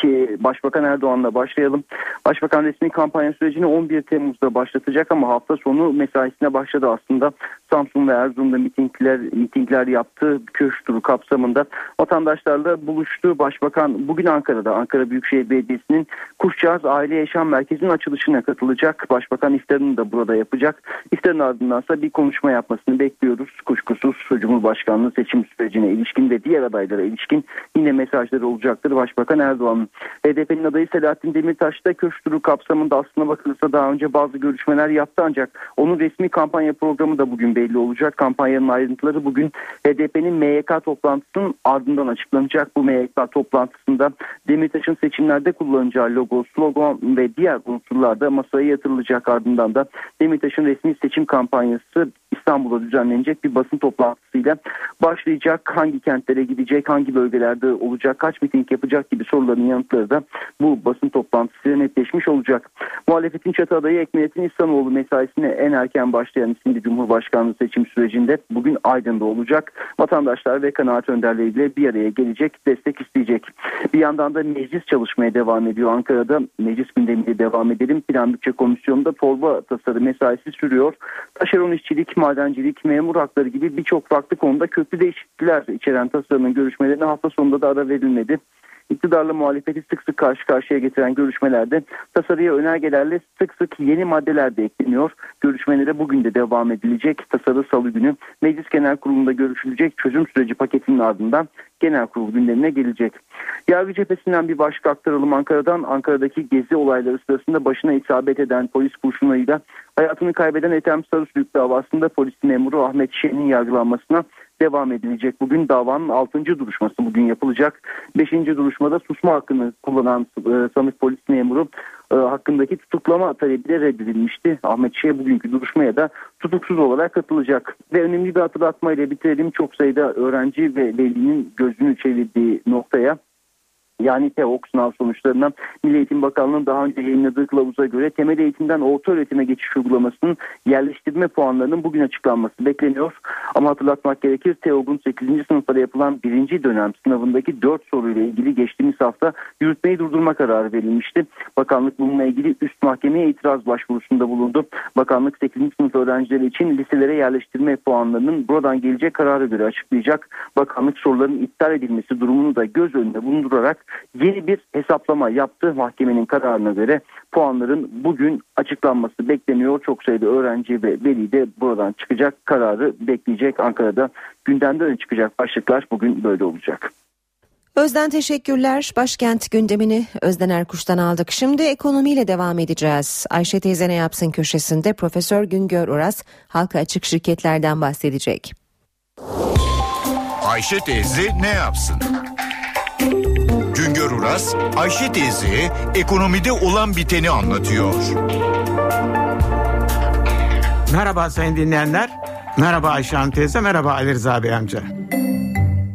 Başbakan Erdoğan'la başlayalım. Başbakan resmi kampanya sürecini 11 Temmuz'da başlatacak ama hafta sonu mesaisine başladı aslında. Samsun ve Erzurum'da mitingler mitingler yaptı. Köşk turu kapsamında vatandaşlarla buluştu. Başbakan bugün Ankara'da Ankara Büyükşehir Belediyesi'nin Kuşçağız Aile Yaşam Merkezi'nin açılışına katılacak. Başbakan iftarını da burada yapacak. İftarın ardındansa bir konuşma yapmasını bekliyoruz. Kuşkusuz Cumhurbaşkanlığı seçim sürecine ilişkin ve diğer adaylara ilişkin yine mesajları olacaktır Başbakan Erdoğan'ın. HDP'nin adayı Selahattin Demirtaş da köşk turu kapsamında aslına bakılırsa daha önce bazı görüşmeler yaptı ancak onun resmi kampanya programı da bugün belli olacak. Kampanyanın ayrıntıları bugün HDP'nin MYK toplantısının ardından açıklanacak. Bu MYK toplantısında Demirtaş'ın seçimlerde kullanacağı logo, slogan ve diğer unsurlar da masaya yatırılacak ardından da Demirtaş'ın resmi seçim kampanyası İstanbul'da düzenlenecek bir basın toplantısıyla başlayacak. Hangi kentlere gidecek, hangi bölgelerde olacak, kaç miting yapacak gibi soruların yanıtları da bu basın toplantısıyla netleşmiş olacak. Muhalefetin çatı adayı Ekmelettin İhsanoğlu mesaisine en erken başlayan isimli Cumhurbaşkanlığı seçim sürecinde bugün Aydın'da olacak. Vatandaşlar ve kanaat önderleriyle bir araya gelecek, destek isteyecek. Bir yandan da meclis çalışmaya devam ediyor. Ankara'da meclis gündemiyle devam edelim. Plan Bütçe Komisyonu'nda torba tasarı mesaisi sürüyor. Taşeron işçilik, madencilik, memur hakları gibi birçok farklı konuda köklü değişiklikler içeren tasarının görüşmelerine hafta sonunda da ara verilmedi. İktidarla muhalefeti sık sık karşı karşıya getiren görüşmelerde tasarıya önergelerle sık sık yeni maddeler de ekleniyor. Görüşmelere bugün de devam edilecek. Tasarı salı günü Meclis Genel Kurulu'nda görüşülecek çözüm süreci paketinin ardından genel kurul gündemine gelecek. Yargı cephesinden bir başka aktaralım Ankara'dan. Ankara'daki gezi olayları sırasında başına isabet eden polis kurşunlarıyla hayatını kaybeden Ethem Sarısülük davasında polis memuru Ahmet Şen'in yargılanmasına devam edilecek. Bugün davanın 6. duruşması bugün yapılacak. 5. duruşmada susma hakkını kullanan e, sanık polis memuru e, hakkındaki tutuklama talebi de reddedilmişti. Ahmet Şeh bugünkü duruşmaya da tutuksuz olarak katılacak. Ve önemli bir hatırlatma ile bitirelim. Çok sayıda öğrenci ve velinin gözünü çevirdiği noktaya yani TEOK sınav sonuçlarından Milli Eğitim Bakanlığı'nın daha önce yayınladığı kılavuza göre temel eğitimden orta öğretime geçiş uygulamasının yerleştirme puanlarının bugün açıklanması bekleniyor. Ama hatırlatmak gerekir TEOK'un 8. sınıflara yapılan birinci dönem sınavındaki 4 soruyla ilgili geçtiğimiz hafta yürütmeyi durdurma kararı verilmişti. Bakanlık bununla ilgili üst mahkemeye itiraz başvurusunda bulundu. Bakanlık 8. sınıf öğrencileri için liselere yerleştirme puanlarının buradan gelecek kararı göre açıklayacak. Bakanlık soruların iptal edilmesi durumunu da göz önünde bulundurarak yeni bir hesaplama yaptı. Mahkemenin kararına göre puanların bugün açıklanması bekleniyor. Çok sayıda öğrenci ve veli de buradan çıkacak kararı bekleyecek. Ankara'da gündemden öne çıkacak başlıklar bugün böyle olacak. Özden teşekkürler. Başkent gündemini Özden Erkuş'tan aldık. Şimdi ekonomiyle devam edeceğiz. Ayşe teyze ne yapsın köşesinde Profesör Güngör Uras halka açık şirketlerden bahsedecek. Ayşe teyze ne yapsın? Güngör Uras, Ayşe teyze ekonomide olan biteni anlatıyor. Merhaba sayın dinleyenler. Merhaba Ayşe Hanım teyze, merhaba Ali Rıza Bey amca.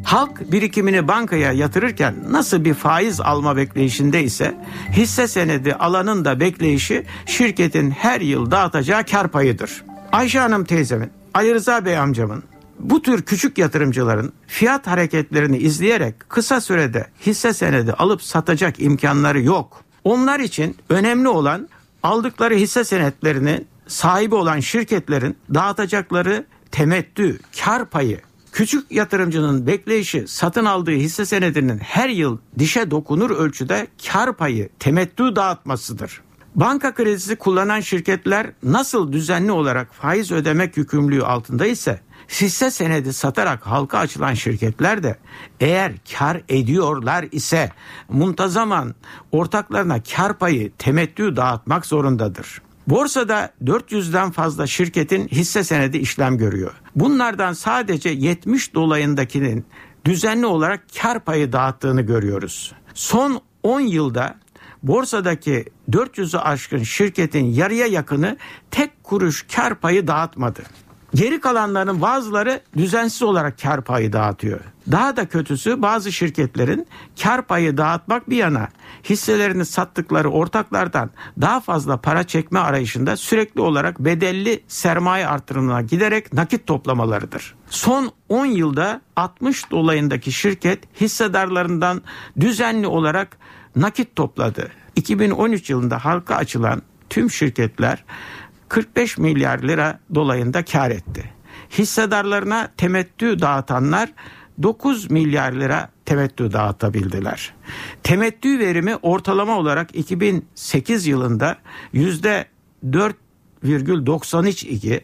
Halk birikimini bankaya yatırırken nasıl bir faiz alma bekleyişinde ise hisse senedi alanın da bekleyişi şirketin her yıl dağıtacağı kar payıdır. Ayşe Hanım teyzemin, Ali Rıza Bey amcamın bu tür küçük yatırımcıların fiyat hareketlerini izleyerek kısa sürede hisse senedi alıp satacak imkanları yok. Onlar için önemli olan aldıkları hisse senetlerini sahibi olan şirketlerin dağıtacakları temettü, kar payı Küçük yatırımcının bekleyişi satın aldığı hisse senedinin her yıl dişe dokunur ölçüde kar payı temettü dağıtmasıdır. Banka kredisi kullanan şirketler nasıl düzenli olarak faiz ödemek yükümlülüğü altında ise hisse senedi satarak halka açılan şirketler de eğer kar ediyorlar ise muntazaman ortaklarına kar payı temettü dağıtmak zorundadır. Borsada 400'den fazla şirketin hisse senedi işlem görüyor. Bunlardan sadece 70 dolayındakinin düzenli olarak kar payı dağıttığını görüyoruz. Son 10 yılda borsadaki 400'ü aşkın şirketin yarıya yakını tek kuruş kar payı dağıtmadı. Geri kalanların bazıları düzensiz olarak kar payı dağıtıyor. Daha da kötüsü bazı şirketlerin kar payı dağıtmak bir yana hisselerini sattıkları ortaklardan daha fazla para çekme arayışında sürekli olarak bedelli sermaye artırımına giderek nakit toplamalarıdır. Son 10 yılda 60 dolayındaki şirket hissedarlarından düzenli olarak nakit topladı. 2013 yılında halka açılan tüm şirketler 45 milyar lira dolayında kar etti. Hissedarlarına temettü dağıtanlar 9 milyar lira temettü dağıtabildiler. Temettü verimi ortalama olarak 2008 yılında yüzde 4,93 iki,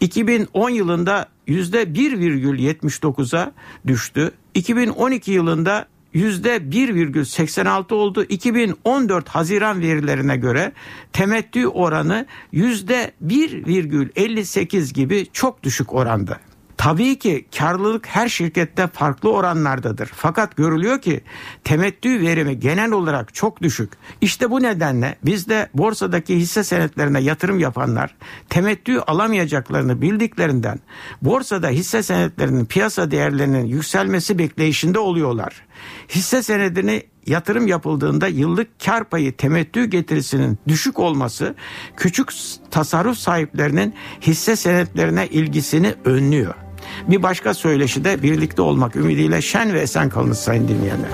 2010 yılında yüzde 1,79'a düştü. 2012 yılında %1,86 oldu. 2014 Haziran verilerine göre temettü oranı yüzde 1,58 gibi çok düşük oranda. Tabii ki karlılık her şirkette farklı oranlardadır. Fakat görülüyor ki temettü verimi genel olarak çok düşük. İşte bu nedenle biz de borsadaki hisse senetlerine yatırım yapanlar temettü alamayacaklarını bildiklerinden borsada hisse senetlerinin piyasa değerlerinin yükselmesi bekleyişinde oluyorlar. Hisse senedini yatırım yapıldığında yıllık kar payı temettü getirisinin düşük olması küçük tasarruf sahiplerinin hisse senetlerine ilgisini önlüyor. Bir başka söyleşi de birlikte olmak ümidiyle şen ve esen kalınız sayın dinleyenler.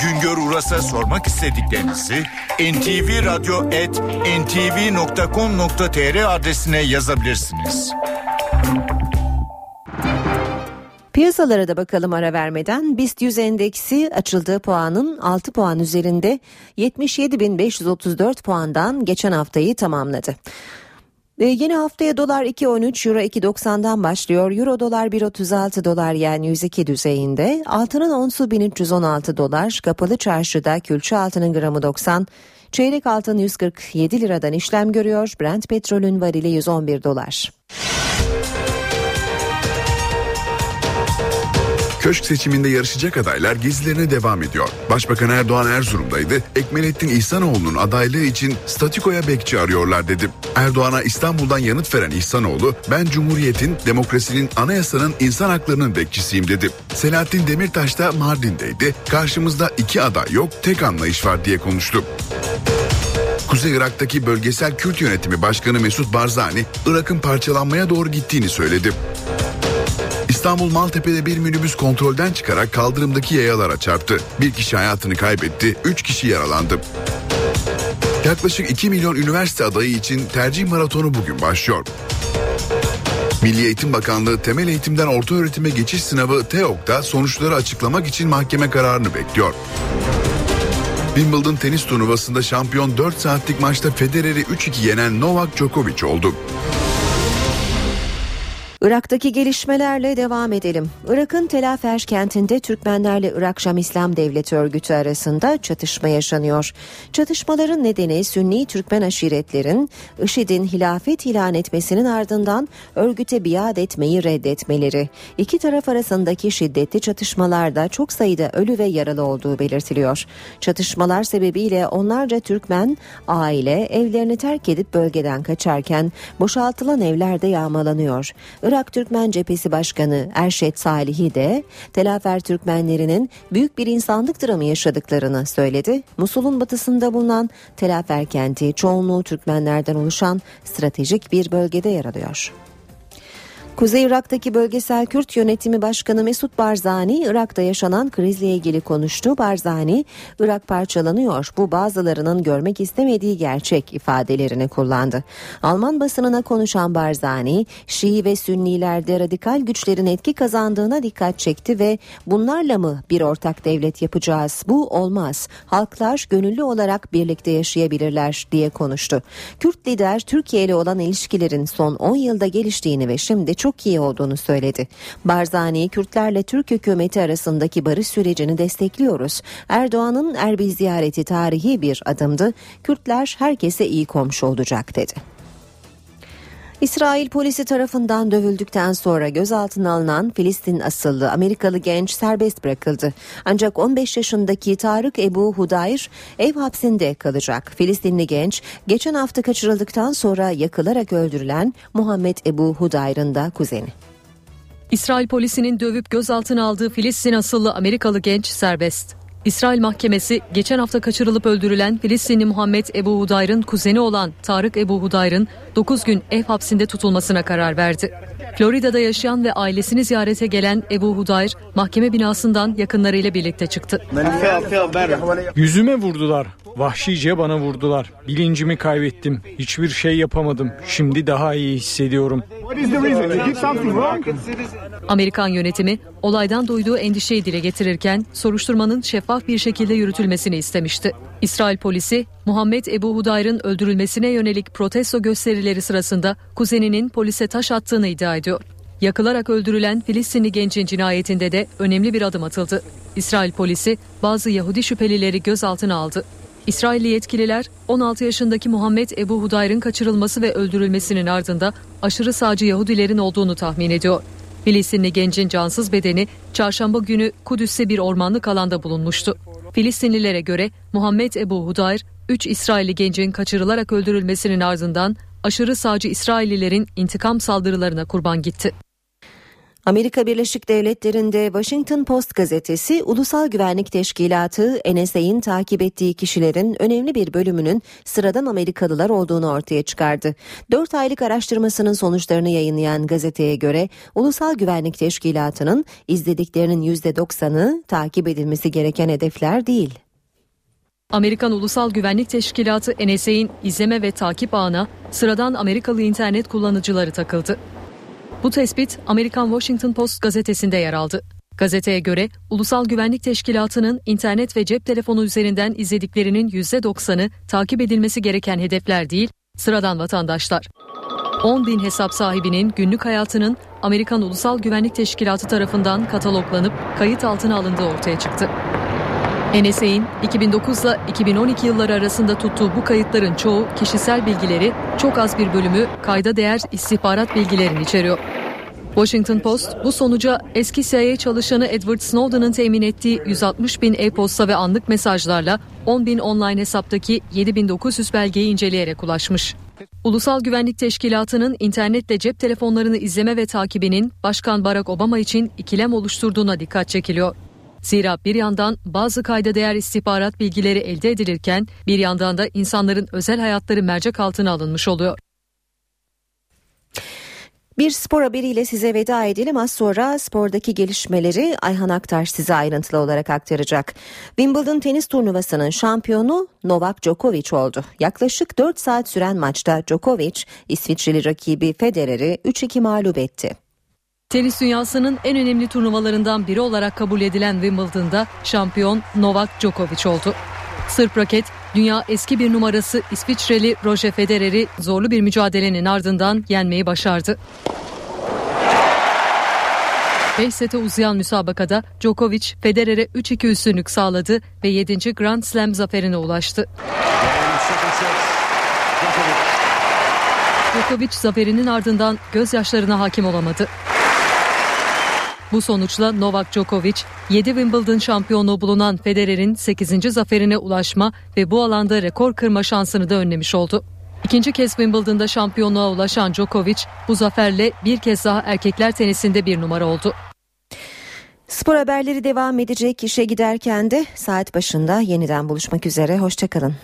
Güngör Uras'a sormak istediklerinizi ntvradio.ntv.com.tr adresine yazabilirsiniz. Piyasalara da bakalım ara vermeden. BIST 100 endeksi açıldığı puanın 6 puan üzerinde 77.534 puandan geçen haftayı tamamladı. E, yeni haftaya dolar 2.13, euro 2.90'dan başlıyor. Euro dolar 1.36 dolar yani 102 düzeyinde. Altının onsu 1316 dolar. Kapalı çarşıda külçe altının gramı 90. Çeyrek altın 147 liradan işlem görüyor. Brent petrolün varili 111 dolar. Köşk seçiminde yarışacak adaylar gezilerine devam ediyor. Başbakan Erdoğan Erzurum'daydı. Ekmelettin İhsanoğlu'nun adaylığı için statikoya bekçi arıyorlar dedi. Erdoğan'a İstanbul'dan yanıt veren İhsanoğlu, ben Cumhuriyet'in, demokrasinin, anayasanın, insan haklarının bekçisiyim dedi. Selahattin Demirtaş da Mardin'deydi. Karşımızda iki aday yok, tek anlayış var diye konuştu. Kuzey Irak'taki Bölgesel Kürt Yönetimi Başkanı Mesut Barzani, Irak'ın parçalanmaya doğru gittiğini söyledi. İstanbul Maltepe'de bir minibüs kontrolden çıkarak kaldırımdaki yayalara çarptı. Bir kişi hayatını kaybetti, üç kişi yaralandı. Yaklaşık 2 milyon üniversite adayı için tercih maratonu bugün başlıyor. Milli Eğitim Bakanlığı temel eğitimden orta öğretime geçiş sınavı TEOK'ta sonuçları açıklamak için mahkeme kararını bekliyor. Wimbledon tenis turnuvasında şampiyon 4 saatlik maçta Federer'i 3-2 yenen Novak Djokovic oldu. Irak'taki gelişmelerle devam edelim. Irak'ın Telafer kentinde Türkmenlerle Irak Şam İslam Devleti örgütü arasında çatışma yaşanıyor. Çatışmaların nedeni Sünni Türkmen aşiretlerin IŞİD'in hilafet ilan etmesinin ardından örgüte biat etmeyi reddetmeleri. İki taraf arasındaki şiddetli çatışmalarda çok sayıda ölü ve yaralı olduğu belirtiliyor. Çatışmalar sebebiyle onlarca Türkmen aile evlerini terk edip bölgeden kaçarken boşaltılan evler de yağmalanıyor. Irak Türkmen Cephesi Başkanı Erşet Salihi de Telafer Türkmenlerinin büyük bir insanlık dramı yaşadıklarını söyledi. Musul'un batısında bulunan Telafer kenti çoğunluğu Türkmenlerden oluşan stratejik bir bölgede yer alıyor. Kuzey Irak'taki bölgesel Kürt yönetimi başkanı Mesut Barzani Irak'ta yaşanan krizle ilgili konuştu. Barzani Irak parçalanıyor bu bazılarının görmek istemediği gerçek ifadelerini kullandı. Alman basınına konuşan Barzani Şii ve Sünnilerde radikal güçlerin etki kazandığına dikkat çekti ve bunlarla mı bir ortak devlet yapacağız bu olmaz halklar gönüllü olarak birlikte yaşayabilirler diye konuştu. Kürt lider Türkiye ile olan ilişkilerin son 10 yılda geliştiğini ve şimdi çok iyi olduğunu söyledi. Barzani Kürtlerle Türk hükümeti arasındaki barış sürecini destekliyoruz. Erdoğan'ın Erbil ziyareti tarihi bir adımdı. Kürtler herkese iyi komşu olacak dedi. İsrail polisi tarafından dövüldükten sonra gözaltına alınan Filistin asıllı Amerikalı genç serbest bırakıldı. Ancak 15 yaşındaki Tarık Ebu Hudayr ev hapsinde kalacak. Filistinli genç geçen hafta kaçırıldıktan sonra yakılarak öldürülen Muhammed Ebu Hudayr'ın da kuzeni. İsrail polisinin dövüp gözaltına aldığı Filistin asıllı Amerikalı genç serbest. İsrail mahkemesi geçen hafta kaçırılıp öldürülen Filistinli Muhammed Ebu Hudayr'ın kuzeni olan Tarık Ebu Hudayr'ın 9 gün ev hapsinde tutulmasına karar verdi. Florida'da yaşayan ve ailesini ziyarete gelen Ebu Hudayr mahkeme binasından yakınlarıyla birlikte çıktı. Yüzüme vurdular. Vahşice bana vurdular. Bilincimi kaybettim. Hiçbir şey yapamadım. Şimdi daha iyi hissediyorum. Amerikan yönetimi olaydan duyduğu endişeyi dile getirirken soruşturmanın şeffaf bir şekilde yürütülmesini istemişti. İsrail polisi Muhammed Ebu Hudayr'ın öldürülmesine yönelik protesto gösterileri sırasında kuzeninin polise taş attığını iddia ediyor. Yakılarak öldürülen Filistinli gencin cinayetinde de önemli bir adım atıldı. İsrail polisi bazı Yahudi şüphelileri gözaltına aldı. İsrailli yetkililer 16 yaşındaki Muhammed Ebu Hudayr'ın kaçırılması ve öldürülmesinin ardında aşırı sağcı Yahudilerin olduğunu tahmin ediyor. Filistinli gencin cansız bedeni çarşamba günü Kudüs'te bir ormanlık alanda bulunmuştu. Filistinlilere göre Muhammed Ebu Hudayr 3 İsrailli gencin kaçırılarak öldürülmesinin ardından aşırı sağcı İsraillilerin intikam saldırılarına kurban gitti. Amerika Birleşik Devletleri'nde Washington Post gazetesi Ulusal Güvenlik Teşkilatı NSA'in takip ettiği kişilerin önemli bir bölümünün sıradan Amerikalılar olduğunu ortaya çıkardı. 4 aylık araştırmasının sonuçlarını yayınlayan gazeteye göre Ulusal Güvenlik Teşkilatı'nın izlediklerinin %90'ı takip edilmesi gereken hedefler değil. Amerikan Ulusal Güvenlik Teşkilatı NSA'in izleme ve takip ağına sıradan Amerikalı internet kullanıcıları takıldı. Bu tespit Amerikan Washington Post gazetesinde yer aldı. Gazeteye göre Ulusal Güvenlik Teşkilatı'nın internet ve cep telefonu üzerinden izlediklerinin %90'ı takip edilmesi gereken hedefler değil, sıradan vatandaşlar. 10 bin hesap sahibinin günlük hayatının Amerikan Ulusal Güvenlik Teşkilatı tarafından kataloglanıp kayıt altına alındığı ortaya çıktı. NSA'in 2009 ile 2012 yılları arasında tuttuğu bu kayıtların çoğu kişisel bilgileri, çok az bir bölümü kayda değer istihbarat bilgilerini içeriyor. Washington Post bu sonuca eski CIA çalışanı Edward Snowden'ın temin ettiği 160 bin e-posta ve anlık mesajlarla 10 bin online hesaptaki 7900 belgeyi inceleyerek ulaşmış. Ulusal Güvenlik Teşkilatı'nın internetle cep telefonlarını izleme ve takibinin Başkan Barack Obama için ikilem oluşturduğuna dikkat çekiliyor. Zira bir yandan bazı kayda değer istihbarat bilgileri elde edilirken bir yandan da insanların özel hayatları mercek altına alınmış oluyor. Bir spor haberiyle size veda edelim. Az sonra spordaki gelişmeleri Ayhan Aktar size ayrıntılı olarak aktaracak. Wimbledon tenis turnuvasının şampiyonu Novak Djokovic oldu. Yaklaşık 4 saat süren maçta Djokovic, İsviçreli rakibi Federer'i 3-2 mağlup etti. Tenis dünyasının en önemli turnuvalarından biri olarak kabul edilen Wimbledon'da şampiyon Novak Djokovic oldu. Sırp raket dünya eski bir numarası İsviçreli Roger Federer'i zorlu bir mücadelenin ardından yenmeyi başardı. 5 sete uzayan müsabakada Djokovic Federer'e 3-2 üstünlük sağladı ve 7. Grand Slam zaferine ulaştı. Djokovic zaferinin ardından gözyaşlarına hakim olamadı. Bu sonuçla Novak Djokovic 7 Wimbledon şampiyonluğu bulunan Federer'in 8. zaferine ulaşma ve bu alanda rekor kırma şansını da önlemiş oldu. İkinci kez Wimbledon'da şampiyonluğa ulaşan Djokovic bu zaferle bir kez daha erkekler tenisinde bir numara oldu. Spor haberleri devam edecek işe giderken de saat başında yeniden buluşmak üzere. Hoşçakalın.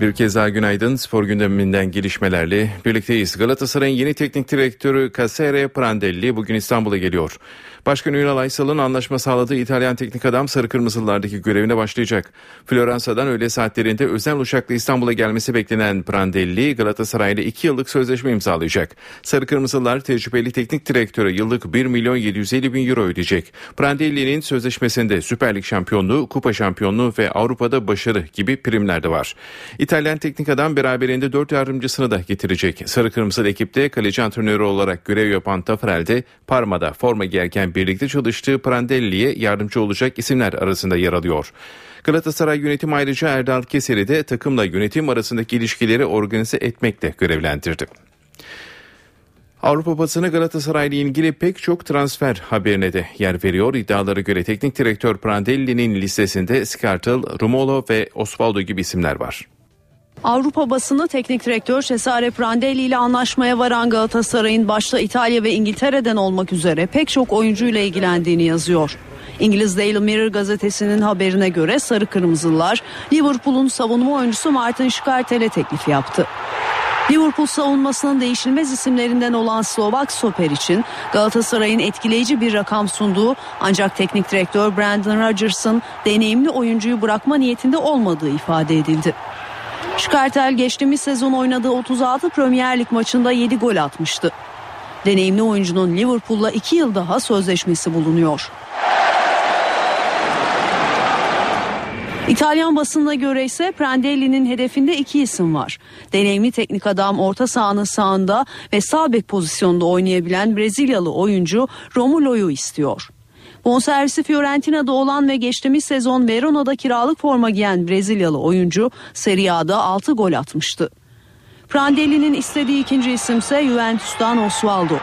Bir kez daha günaydın. Spor gündeminden gelişmelerle birlikteyiz. Galatasaray'ın yeni teknik direktörü Casere Prandelli bugün İstanbul'a geliyor. Başkan Ünal Aysal'ın anlaşma sağladığı İtalyan teknik adam Sarı Kırmızılılardaki görevine başlayacak. Floransa'dan öğle saatlerinde özel uçakla İstanbul'a gelmesi beklenen Prandelli Galatasaray'la 2 yıllık sözleşme imzalayacak. Sarı Kırmızılılar tecrübeli teknik direktöre yıllık 1 milyon 750 bin euro ödeyecek. Prandelli'nin sözleşmesinde Süper Lig şampiyonluğu, kupa şampiyonluğu ve Avrupa'da başarı gibi primler de var. İtalyan teknik adam beraberinde 4 yardımcısını da getirecek. Sarı Kırmızılı ekipte kaleci antrenörü olarak görev yapan Tafarel de Parma'da forma giyerken birlikte çalıştığı Prandelli'ye yardımcı olacak isimler arasında yer alıyor. Galatasaray yönetim ayrıca Erdal Keser'i de takımla yönetim arasındaki ilişkileri organize etmekle görevlendirdi. Avrupa basını Galatasaray ile ilgili pek çok transfer haberine de yer veriyor. İddialara göre teknik direktör Prandelli'nin listesinde Skartel, Rumolo ve Osvaldo gibi isimler var. Avrupa basını teknik direktör Cesare Prandelli ile anlaşmaya varan Galatasaray'ın başta İtalya ve İngiltere'den olmak üzere pek çok oyuncuyla ilgilendiğini yazıyor. İngiliz Daily Mirror gazetesinin haberine göre Sarı Kırmızılar Liverpool'un savunma oyuncusu Martin Şkartel'e teklif yaptı. Liverpool savunmasının değişilmez isimlerinden olan Slovak stoper için Galatasaray'ın etkileyici bir rakam sunduğu ancak teknik direktör Brandon Rodgers'ın deneyimli oyuncuyu bırakma niyetinde olmadığı ifade edildi. Şkartel geçtiğimiz sezon oynadığı 36 Premier Lig maçında 7 gol atmıştı. Deneyimli oyuncunun Liverpool'la 2 yıl daha sözleşmesi bulunuyor. İtalyan basınına göre ise Prandelli'nin hedefinde iki isim var. Deneyimli teknik adam orta sahanın sağında ve sağ bek pozisyonda oynayabilen Brezilyalı oyuncu Romulo'yu istiyor. Bonservisi Fiorentina'da olan ve geçtiğimiz sezon Verona'da kiralık forma giyen Brezilyalı oyuncu Serie A'da 6 gol atmıştı. Prandelli'nin istediği ikinci isimse Juventus'tan Osvaldo.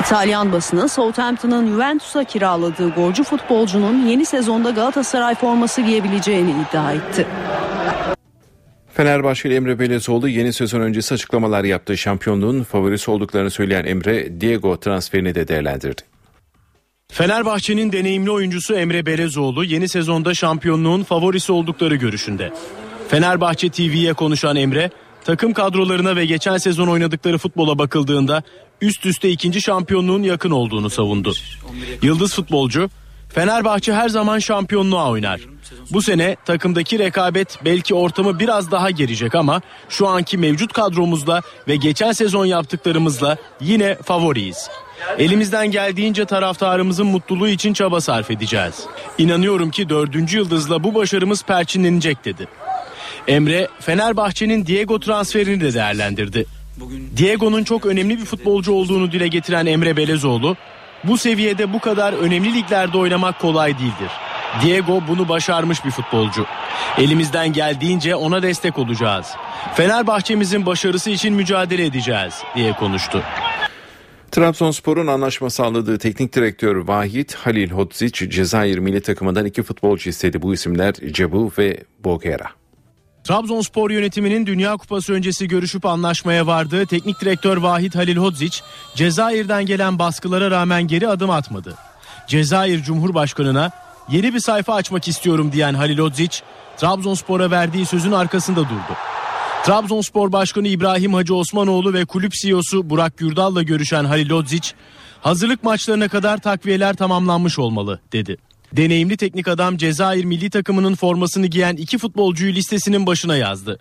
İtalyan basını Southampton'ın Juventus'a kiraladığı golcü futbolcunun yeni sezonda Galatasaray forması giyebileceğini iddia etti. Fenerbahçeli Emre Belezoğlu yeni sezon öncesi açıklamalar yaptı. Şampiyonluğun favorisi olduklarını söyleyen Emre, Diego transferini de değerlendirdi. Fenerbahçe'nin deneyimli oyuncusu Emre Belezoğlu yeni sezonda şampiyonluğun favorisi oldukları görüşünde. Fenerbahçe TV'ye konuşan Emre, takım kadrolarına ve geçen sezon oynadıkları futbola bakıldığında üst üste ikinci şampiyonluğun yakın olduğunu savundu. Yıldız futbolcu, Fenerbahçe her zaman şampiyonluğa oynar. Bu sene takımdaki rekabet belki ortamı biraz daha gelecek ama şu anki mevcut kadromuzla ve geçen sezon yaptıklarımızla yine favoriyiz. Elimizden geldiğince taraftarımızın mutluluğu için çaba sarf edeceğiz. İnanıyorum ki dördüncü yıldızla bu başarımız perçinlenecek dedi. Emre Fenerbahçe'nin Diego transferini de değerlendirdi. Diego'nun çok önemli bir futbolcu olduğunu dile getiren Emre Belezoğlu, bu seviyede bu kadar önemli liglerde oynamak kolay değildir. Diego bunu başarmış bir futbolcu. Elimizden geldiğince ona destek olacağız. Fenerbahçe'mizin başarısı için mücadele edeceğiz diye konuştu. Trabzonspor'un anlaşma sağladığı teknik direktör Vahit Halil Hodzic Cezayir milli takımından iki futbolcu istedi. Bu isimler Cebu ve Bogera. Trabzonspor yönetiminin Dünya Kupası öncesi görüşüp anlaşmaya vardığı teknik direktör Vahit Halil Hodzic, Cezayir'den gelen baskılara rağmen geri adım atmadı. Cezayir Cumhurbaşkanı'na yeni bir sayfa açmak istiyorum diyen Halil Hodzic, Trabzonspor'a verdiği sözün arkasında durdu. Trabzonspor Başkanı İbrahim Hacı Osmanoğlu ve kulüp CEO'su Burak Gürdal'la görüşen Halil Hodzic, hazırlık maçlarına kadar takviyeler tamamlanmış olmalı dedi. Deneyimli teknik adam Cezayir milli takımının formasını giyen iki futbolcuyu listesinin başına yazdı.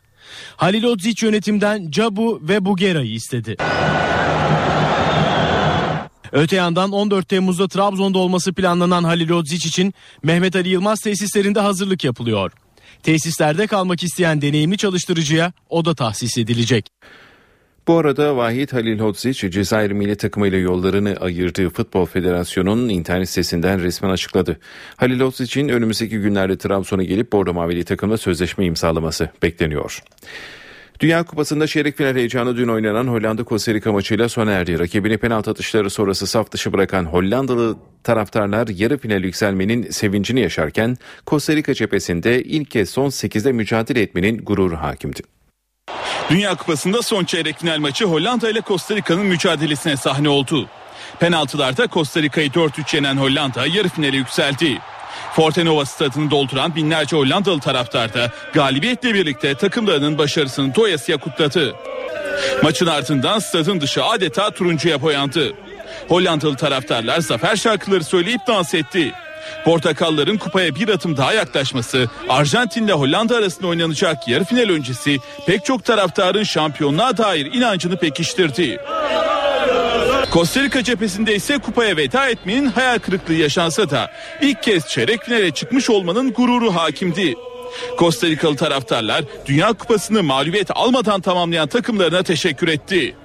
Halil Odzic yönetimden Cabu ve Bugera'yı istedi. Öte yandan 14 Temmuz'da Trabzon'da olması planlanan Halil Odzic için Mehmet Ali Yılmaz tesislerinde hazırlık yapılıyor. Tesislerde kalmak isteyen deneyimli çalıştırıcıya oda tahsis edilecek. Bu arada Vahit Halil Hodzic Cezayir milli takımıyla yollarını ayırdığı Futbol Federasyonu'nun internet sitesinden resmen açıkladı. Halil Hodzic'in önümüzdeki günlerde Trabzon'a gelip Bordo Mavili takımla sözleşme imzalaması bekleniyor. Dünya Kupası'nda çeyrek final heyecanı dün oynanan Hollanda Costa Rica maçıyla sona erdi. Rakibini penaltı atışları sonrası saf dışı bırakan Hollandalı taraftarlar yarı final yükselmenin sevincini yaşarken Costa Rica cephesinde ilk kez son 8'de mücadele etmenin gururu hakimdi. Dünya Kupası'nda son çeyrek final maçı Hollanda ile Costa Rica'nın mücadelesine sahne oldu. Penaltılarda Costa Rica'yı 4-3 yenen Hollanda yarı finale yükseldi. Fortenova stadını dolduran binlerce Hollandalı taraftar da galibiyetle birlikte takımlarının başarısını doyasıya kutladı. Maçın ardından stadın dışı adeta turuncuya boyandı. Hollandalı taraftarlar zafer şarkıları söyleyip dans etti. Portakalların kupaya bir atım daha yaklaşması, Arjantin ile Hollanda arasında oynanacak yarı final öncesi pek çok taraftarın şampiyonluğa dair inancını pekiştirdi. Costa Rica cephesinde ise kupaya veda etmenin hayal kırıklığı yaşansa da ilk kez çeyrek finale çıkmış olmanın gururu hakimdi. Costa Rikalı taraftarlar Dünya Kupası'nı mağlubiyet almadan tamamlayan takımlarına teşekkür etti.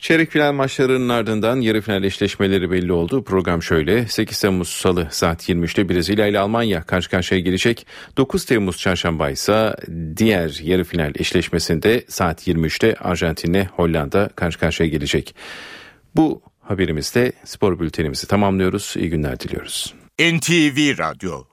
Çeyrek final maçlarının ardından yarı final eşleşmeleri belli oldu. Program şöyle 8 Temmuz Salı saat 23'te Brezilya ile Almanya karşı karşıya gelecek. 9 Temmuz Çarşamba ise diğer yarı final eşleşmesinde saat 23'te Arjantin ile Hollanda karşı karşıya gelecek. Bu haberimizde spor bültenimizi tamamlıyoruz. İyi günler diliyoruz. NTV Radyo